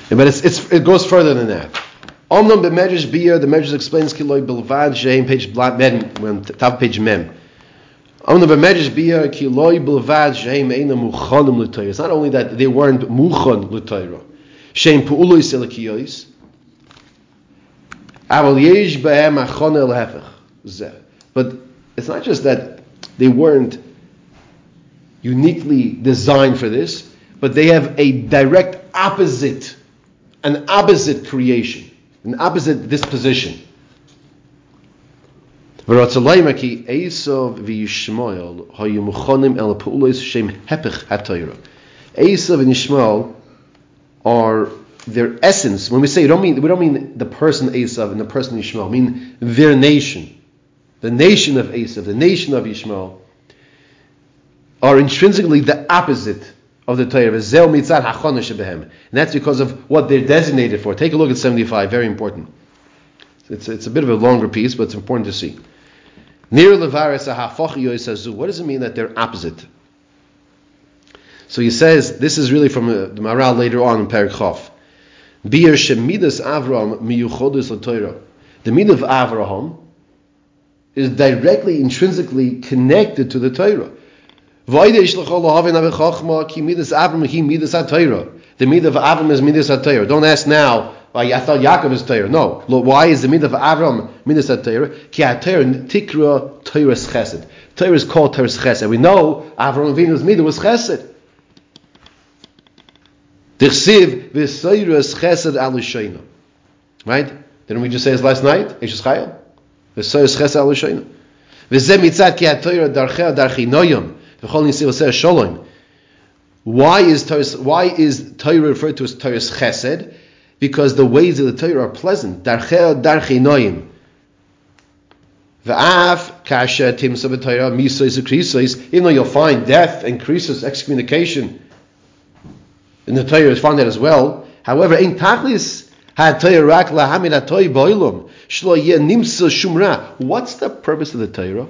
But it's, it's, it goes further than that. Omnam b'medrash biyah, the medrash explains kiloi bilvad sheim page mem, top page mem. Not only that they weren't muchan l'toyra. Sheim pu'uloi selikiyois. Aval yesh b'hem achon el hefech. But it's not just that they weren't uniquely designed for this, but they have a direct opposite, an opposite creation, an opposite disposition. Esav and Yishmael are their essence. When we say, don't mean, we don't mean the person Esav and the person Yishmael. We mean their nation, the nation of Esav, the nation of Yishmael, are intrinsically the opposite of the Torah. And that's because of what they're designated for. Take a look at 75, very important. It's, it's a bit of a longer piece, but it's important to see. What does it mean that they're opposite? So he says, this is really from uh, the Maharal later on in Perik Chof. Bir shemidas Avram miyuchodus. The mid of Avraham is directly, intrinsically connected to the Torah. The mid of Avram is midas Torah. Don't ask now. I thought Yaakov is Torah. No. Why is the mid of Avram midas Torah? Ki Torah tikra Torah chesed. Torah is called Torah chesed. We know Avram Avinu's midah was chesed. Dichsiv v'soyrus chesed al Right? Didn't we just say this last night? Eshes Chayil. V'soyrus chesed al l'shoyna. V'zeh mitzad ki ha-toyra darchea darchi noyom. V'chol nisi v'seh sholom. Why is Torah, why is Torah referred to as Torah's chesed? Because the ways of the Torah are pleasant. Darchea darchi noyim. V'af kasha timsa b'Torah misois ukrisois. Even though you'll find death and krisos, excommunication, in the Torah is found that as well. However, in Tachlis had Torah rak lahamid atoy boilum shlo nimsa shumra. What's the purpose of the Torah?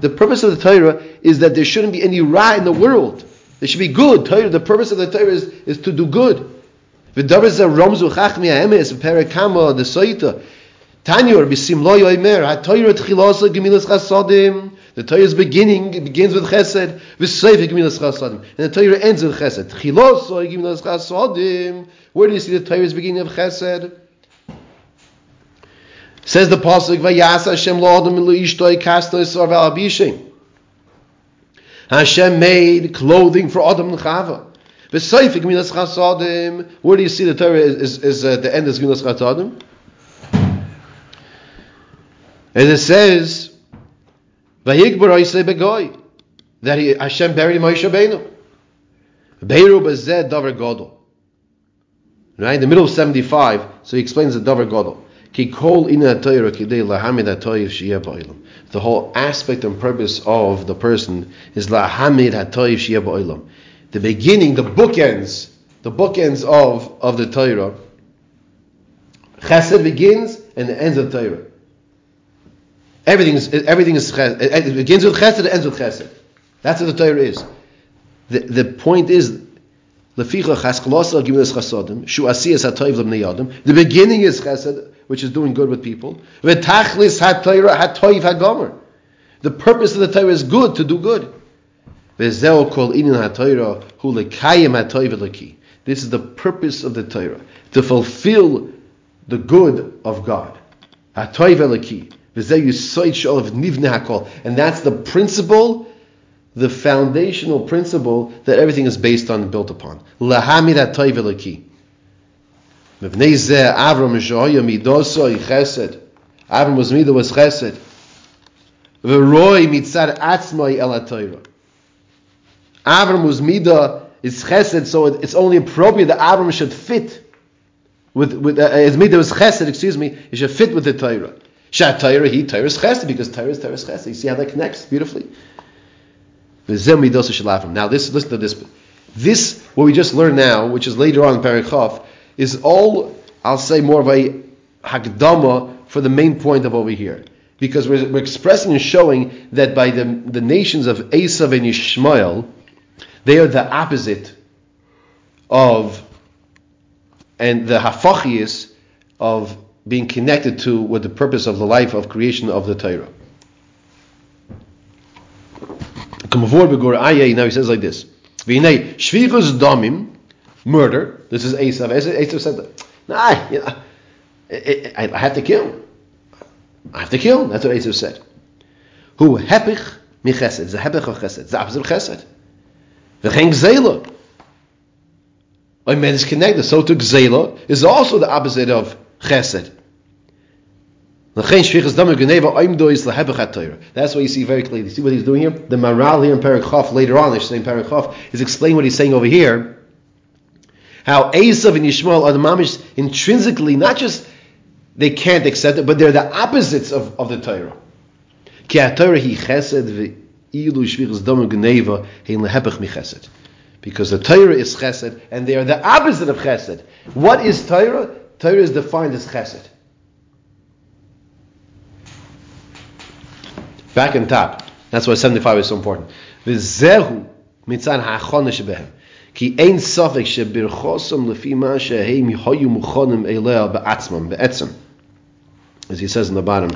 The purpose of the Torah is that there shouldn't be any ra in the world. There should be good. Torah, the purpose of the Torah is, is to do good. V'davar romzu chachmi ha'emes perekama the soita. Tanyur bisim lo yoimer ha-Torah tchilasa gemilas chasodim the Torah's beginning begins with Chesed, v'seif gemilas chasadim, and the Torah ends with Chesed. Chiloso gemilas chasadim. Where do you see the Torah's beginning of Chesed? Says the pasuk, "Vayas Hashem lo adam lo ishtoi yisrael abishim." Hashem made clothing for Adam and Chava. V'seif gemilas chasadim. Where do you see the Torah is, is, is uh, the end is gemilas chasadim? And it says. That he, Hashem buried Moshe Rabbeinu. Beiru bezeh davar godol. Right, in the middle of 75, so he explains the davar godol. Ki kol ina Torah kidei lahamid hatoyiv shiyah ba'ilam. The whole aspect and purpose of the person is lahamid hatoyiv shiyah ba'ilam. The beginning, the bookends, the bookends of, of the Torah. Chesed begins and the ends of Torah. Everything is everything is chesed. It begins with chesed, it ends with chesed. That's what the Torah is. The, the point is, The beginning is chesed, which is doing good with people. The purpose of the Torah is good to do good. This is the purpose of the Torah to fulfill the good of God. And that's the principle, the foundational principle that everything is based on and built upon. Avram was midah was chesed. V'roi mitzad el Avram was midah is chesed, so it's only appropriate that Avram should fit with with uh, his midah was chesed. Excuse me, he should fit with the Torah. Shat Torah, he Torah is chesed because Torah is Torah is chesed. You see how that connects beautifully. Now this, listen to this. This what we just learned now, which is later on in Parakhov, is all I'll say more of a hakdama for the main point of over here, because we're, we're expressing and showing that by the the nations of Esav and Yishmael, they are the opposite of and the hafachis of being connected to what the purpose of the life of creation of the Torah. Now he says like this: Shvichus damim, murder. This is Esav. Esav said. Nah, you know, I, have to kill. I have to kill. That's what Esav said. Who hepich mi chesed? The hepich of chesed. The opposite of chesed. V'chein gzela. A man is connected. So to gzela is also the opposite of chesed. That's what you see very clearly. You see what he's doing here? The Maral here in Parak later on, should say in is explaining what he's saying over here. How Esav and Yishmael are the mamish intrinsically, not just they can't accept it, but they're the opposites of, of the Torah. Ki Torah hi chesed because the Torah is chesed, and they are the opposite of chesed. What is Torah? Torah is defined as chesed. Back and top. That's why 75 is so important. V'zehu mitzan. Ki ein safek shebirchosom lefi ma muchonim be'etzem. As he says in the bottom,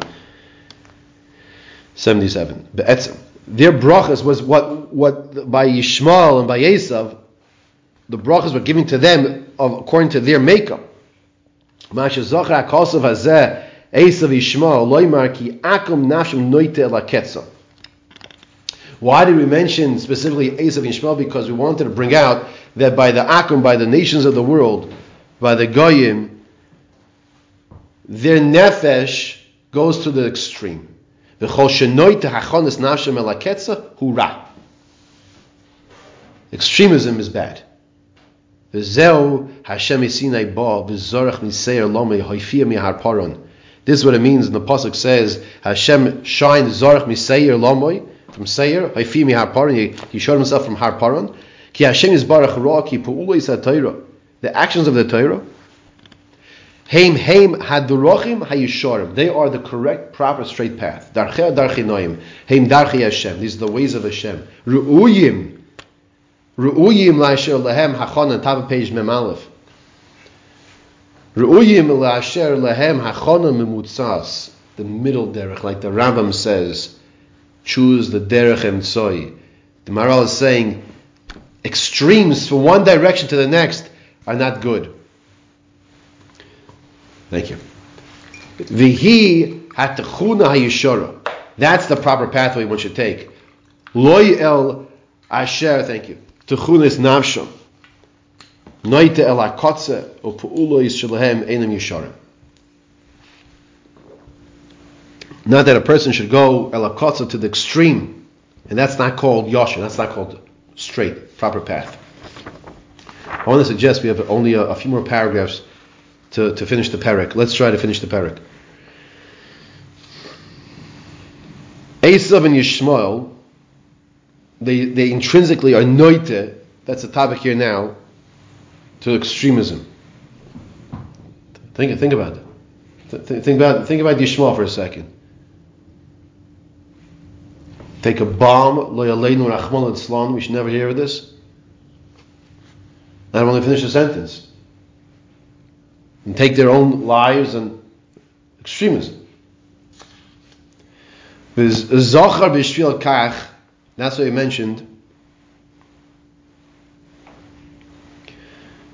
77. Be'etzem their brachas was what what by Yishmael and by Esav, the brachas were given to them of, according to their makeup. Why did we mention specifically Esav and Yishmael? Because we wanted to bring out that by the Akum, by the nations of the world, by the Goyim, their nefesh goes to the extreme. Extremism is bad. This is what it means, and the pasuk says, Hashem shined zorach miseir lomoy from Seir, haifi mi harparon. He, showed himself from harparon. Ki Hashem is barach ra ki pu'ulo The actions of the Torah Heim heim hadurochim hayishorim. They are the correct, proper, straight path. Darchei darchei noim. Heim darchei Hashem. These are the ways of Hashem. Ru'uyim. Ru'uyim la'asher lehem hachon top of page mem aleph. Ru'uyim la'asher lehem hachon memutzas. The middle derech, like the Rambam says, choose the derech emtsoi. The Maral is saying, extremes from one direction to the next are not good. Thank you. Vihi hatachuna hayishara. That's the proper pathway one should take. Loy el asher. Thank you. Techunis navsham. Noite el akotze upuulo yishalahem enam yisharim. Not that a person should go el akotze to the extreme, and that's not called yosher. That's not called straight, proper path. I want to suggest we have only a, a few more paragraphs to, to finish the parak. Let's try to finish the parak. Esav and Yishmael, they, they intrinsically are noite, that's the topic here now, to extremism. Think, think about it. Think, think about think about Yishmael for a second. Take a bomb, we should never hear of this. I don't want to finish the sentence and take their own lives and extremism. Zochar b'shvil kach, that's what he mentioned.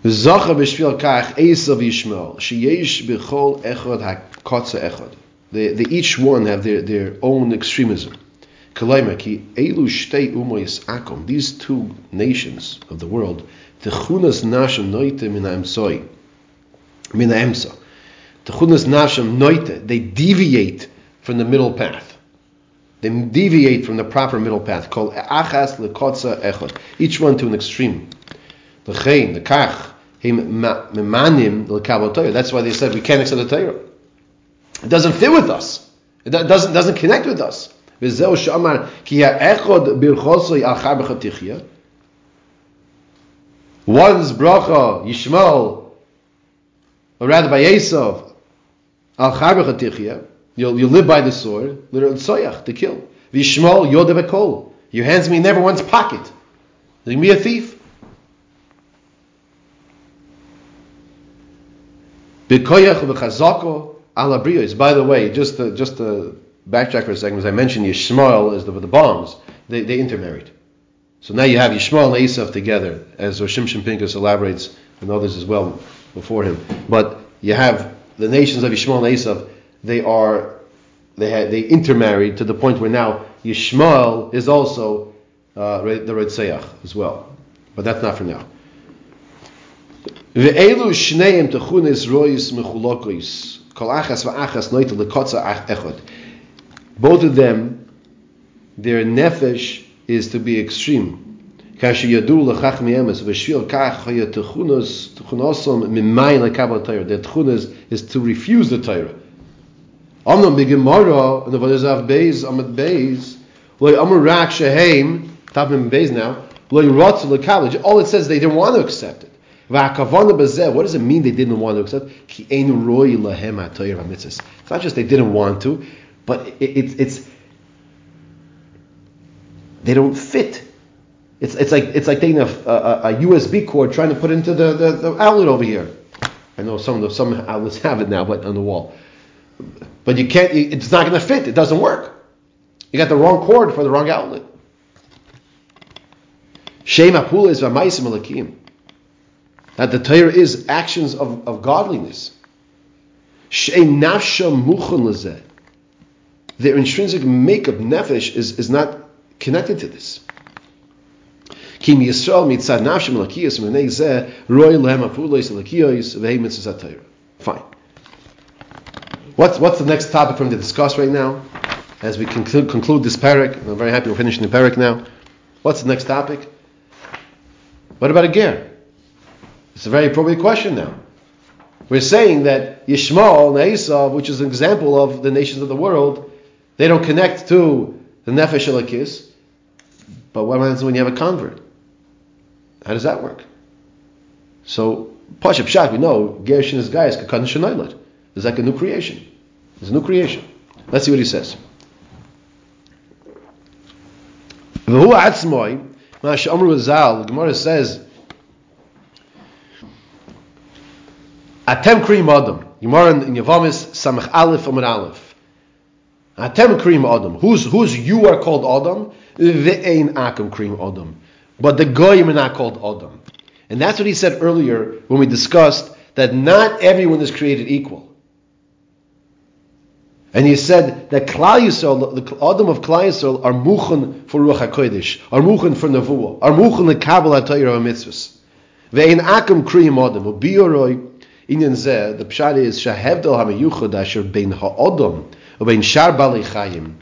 Zochar b'shvil kach Esav Yishmael, sheyesh b'chol echad hakotza echad. They, they each one have their, their own extremism. These two nations of the world, techunas nashim noitim in amsoi min emsa. The chudnas nashim noite, they deviate from the middle path. They deviate from the proper middle path, called achas lekotza echad. Each one to an extreme. The chein, the kach, memanim lekabel That's why they said we can't accept the Torah. It doesn't fit with us. It doesn't, doesn't connect with us. וזהו שאמר כי האחד ברכוסוי על חר One's bracha, Yishmael, or rather by Esav, al charbech you'll you live by the sword, literally soyach to kill. Vishmol yodev Your hands may never once pocket. You can be a thief. B'koyach By the way, just to, just to backtrack for a second, as I mentioned, Yishmael is the, the bombs. They, they intermarried. So now you have Yishmael and Esav together, as Roshim Shimpincus elaborates, and others as well before him. But you have the nations of Yishmael and Esav, they are they had, they intermarried to the point where now Yishmael is also uh, the Redseach as well. But that's not for now. Both of them, their nefesh is to be extreme. Kashi yadu lechach mi'emes v'shvil kach haya techunos techunosom mimayin lekabel Torah. Their techunos is to refuse the Torah. Amnon b'gemara, and the Vadezav Beis, Amad Beis, loy amar rak shehem, top in Beis now, loy lekabel. All it says they didn't want to accept it. What does it mean they didn't want to accept? Ki ein roi lahem atoyer It's not just they didn't want to, but it, it, it's they don't fit. It's, it's like it's like taking a, a, a, USB cord trying to put into the, the, the, outlet over here. I know some of the, some outlets have it now, but on the wall. But you can't. It's not going to fit. It doesn't work. You got the wrong cord for the wrong outlet. Shema pula is v'maisim alakim that the Torah is actions of, of godliness. Their intrinsic makeup, nefesh, is, is not connected to this. Fine. What's, what's the next topic from to discuss right now? As we conclude, conclude this parak, I'm very happy we're finishing the parak now. What's the next topic? What about a ger? It's a very appropriate question now. We're saying that Yishmael and Esav, which is an example of the nations of the world, they don't connect to the Nefesh Elakis. But what happens when you have a convert? How does that work? So, Pasha Pshat, we know, Gershon is Gaius, Kakan Shanoilet. It's like a new creation. It's a new creation. Let's see what he says. V'hu atzmoi, Masha Amru Zal, Gemara says, Atem krim adam. Gemara in Yavamis Samach Aleph Amar Aleph. Atem krim adam. Who's who's you are called Adam? Ve'ein akum krim adam. But the goyim are not called Adam. And that's what he said earlier when we discussed that not everyone is created equal. And he said that Yisrael, the Adam of Klal Yisrael, are muchen for Ruach HaKodesh, are muchen for Nevuah, are muchen lekabel HaTorah HaMitzvahs. Ve'ein akum kriyim Adam, u'biyoroi, Inyan zeh, the pshat is shahevdel hamiyuchad asher bein ha'odom ubein shar bali chayim.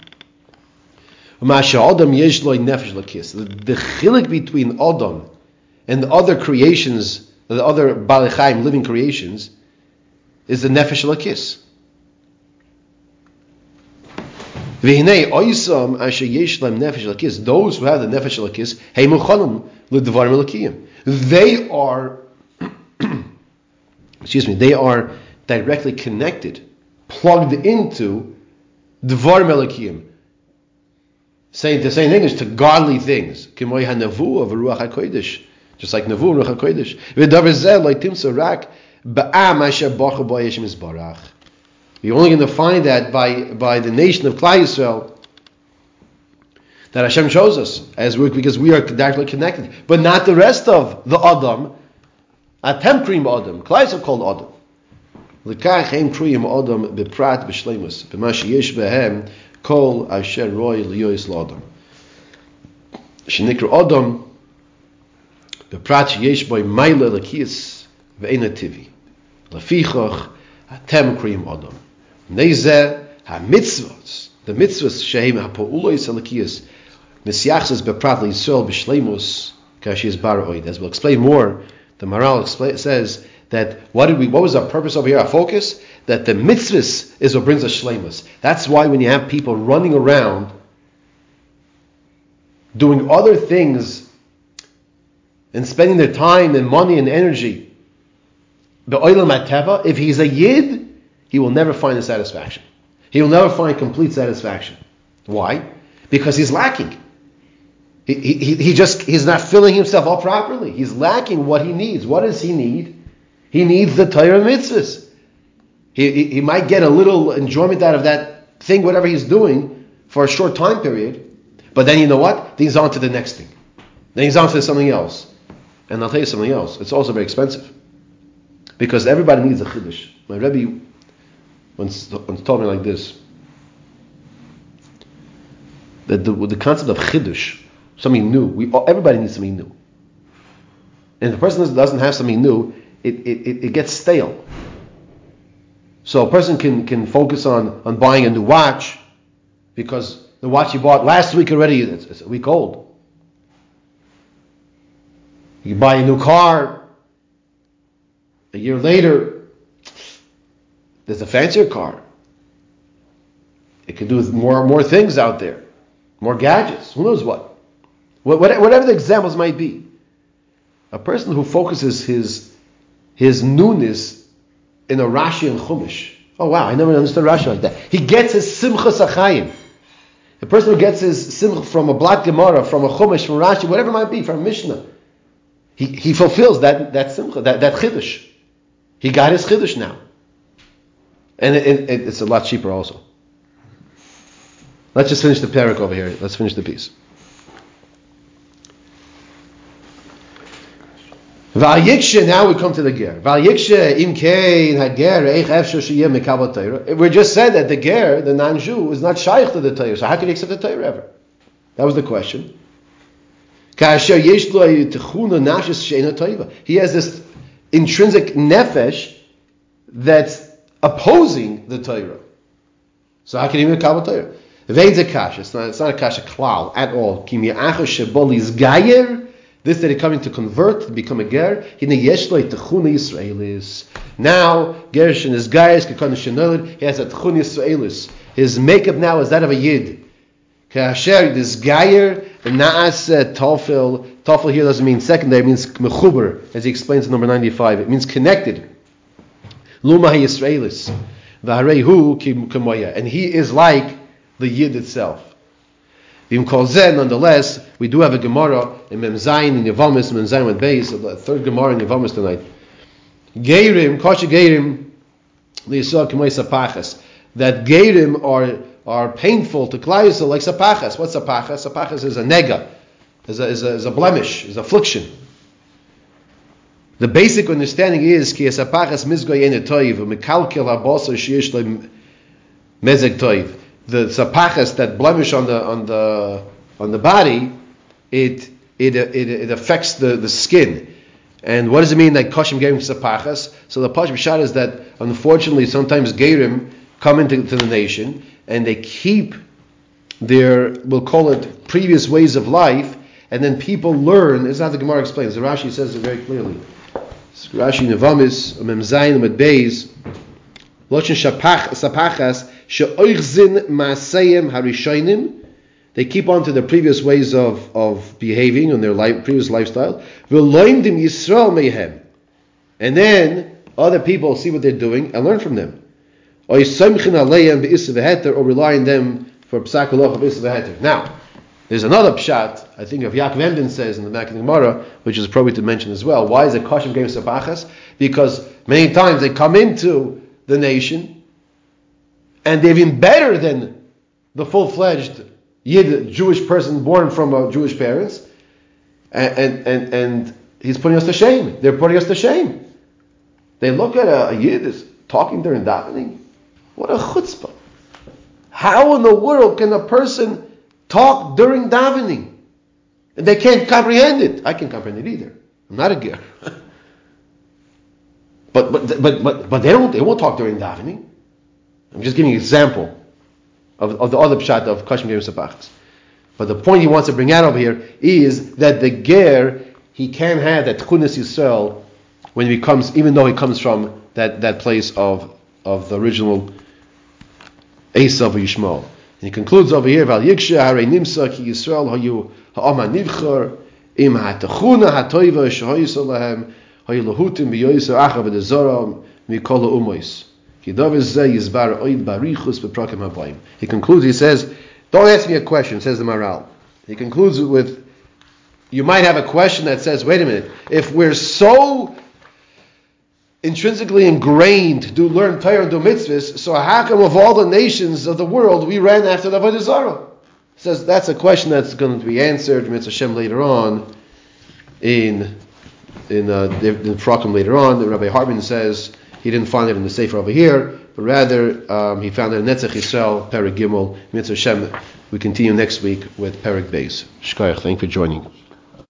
Adam nefesh lakis. The chilik between Adam and the other creations, the other bali chayim, living creations, is the nefesh lakis. V'hinei nefesh lakis. Those who have the nefesh lakis, hey. They are excuse me, they are directly connected, plugged into Dvar Melikim. Saying the same English to godly things. Just like Navu Ruach HaKodesh. You're only going to find that by, by the nation of Klal Yisrael that Hashem shows us as we, because we are directly connected, but not the rest of the Adam Atem krim adam. Klais are called adam. L'kach heim kriyim adam beprat b'shleimus. B'ma sheyesh behem kol asher roy liyois l'adam. Shenikra adam beprat sheyesh boy maila l'kiyas ve'ena tivi. Lefichach atem krim adam. Nezeh ha-mitzvot. The mitzvahs shehem ha-po'ulois ha-l'kiyas Nisyachs beprat l'yisrael b'shleimus kashi is bar oid. As we'll explain more the Maharal says that what did we? What was our purpose over here? Our focus that the mitzvahs is what brings us shlemus. That's why when you have people running around doing other things and spending their time and money and energy, the oilam ateva, if he's a yid, he will never find the satisfaction. He will never find complete satisfaction. Why? Because he's lacking. He, he, he just he's not filling himself up properly. He's lacking what he needs. What does he need? He needs the Torah mitzvahs. He, he, he might get a little enjoyment out of that thing, whatever he's doing, for a short time period. But then you know what? Then he's on to the next thing. Then he's on to something else. And I'll tell you something else. It's also very expensive. Because everybody needs a chiddush. My Rebbe once, once told me like this. That the, the concept of chiddush something new. We everybody needs something new. And a person doesn't have something new, it, it, it gets stale. So a person can, can focus on, on buying a new watch because the watch you bought last week already, it's, it's a week old. You buy a new car, a year later, there's a fancier car. It can do more more things out there, more gadgets. Who knows what? Whatever the examples might be. A person who focuses his his newness in a Rashi and Chumash. Oh wow, I never understood Rashi like that. He gets his Simcha Sachayim. The person who gets his Simcha from a Blat Gemara, from a Chumash, from Rashi, whatever it might be, from Mishnah, he, he fulfills that, that Simcha, that, that Chiddush. He got his Chiddush now. And it, it, it's a lot cheaper also. Let's just finish the parak over here. Let's finish the piece. Va'yiksha, now we come to the ger. Kein hager eich sheyeh mekabel. We just said that the ger, the non-Jew, is not shaykh to the Torah. So how can he accept the Torah ever? That was the question. Kasher yesh lo techuna nashis. He has this intrinsic nefesh that's opposing the Torah. So how can he Kabbalah Torah? Vein kasha. It's not, it's not a kasha klal at all. Kimi acha shebolis gayer this that he coming to convert, to become a ger, he ne yeshloi techuna Yisraelis. Now, Gershon is gayes, kekon shenolid, he has a techuna Yisraelis. His makeup now is that of a yid. Kasher, this gayer, naas uh, tofel, tofel here doesn't mean secondary, it means mechuber, as he explains in number 95. It means connected. Luma Yisraelis. Vaharehu kemoya. And he is like the yid itself. Vim kol nonetheless, we do have a Gemara in Memzayin in Yavamis, Mem Zayin with Beis, the third Gemara in Yavamis tonight. Geirim, Kosha Geirim, Liyisah K'may. That Geirim are are painful to Klal like Sapachas. What's Sapachas? Sapachas is a nega, is a, is a, is a blemish, is affliction. The basic understanding is ki sapachas mizgoy ene toiv u'mekalkel habosa sheyesh mezeg toiv the sapachas that blemish on the on the on the body, it it it, it affects the, the skin. And what does it mean that koshim gerim sapachas? So the pashim shot is that unfortunately sometimes gerim come into the nation and they keep their we'll call it previous ways of life, and then people learn. It's not the Gemara explains. The Rashi says it very clearly. Rashi Nevamis Mem Zayin Med Beis Loshin Sapachas They keep on to their previous ways of, of behaving and their life, previous lifestyle. And then other people see what they're doing and learn from them. Or rely on them for Now, there's another pshat, I think of Yaakov Emden says in the Makkah Gemara, which is appropriate to mention as well. Why is it koshem game sabachas? Because many times they come into the nation and they're even better than the full-fledged Yid, Jewish person born from a Jewish parents, and, and, and, and he's putting us to shame. They're putting us to shame. They look at a, a Yid is talking during davening. What a chutzpah! How in the world can a person talk during davening? And they can't comprehend it. I can't comprehend it either. I'm not a ger. but, but, but, but, but they don't. They won't talk during davening. I'm just giving an example of, of the other pshat of Koshim Gerim Sapachas. But the point he wants to bring out over here is that the ger, he can have that tchunis Yisrael when he comes, even though he comes from that, that place of, of the original Esav Yishmael. And he concludes over here, Val Yiksha Hare Nimsa Ki Yisrael Hayu Ha'ama Nivchar Im HaTachuna HaToiva Shehoyis Olahem Hayu Lahutim B'Yoyis Achav B'Dezoram Mikol Umois. He concludes, he says, don't ask me a question, says the Maharal. He concludes with, you might have a question that says, wait a minute, if we're so intrinsically ingrained to learn Torah and do mitzvahs, so how come of all the nations of the world we ran after the Avodah Zarah? Says that's a question that's going to be answered, Mitzvah Hashem, later on in in uh, in Frakim later on. Rabbi Hartman says he didn't find it in the Sefer over here, but rather um, he found it in Netzach Yisrael, Perik Gimel, Mitzvah Shem. We continue next week with Perik Beis. Shkayach, thank you for joining.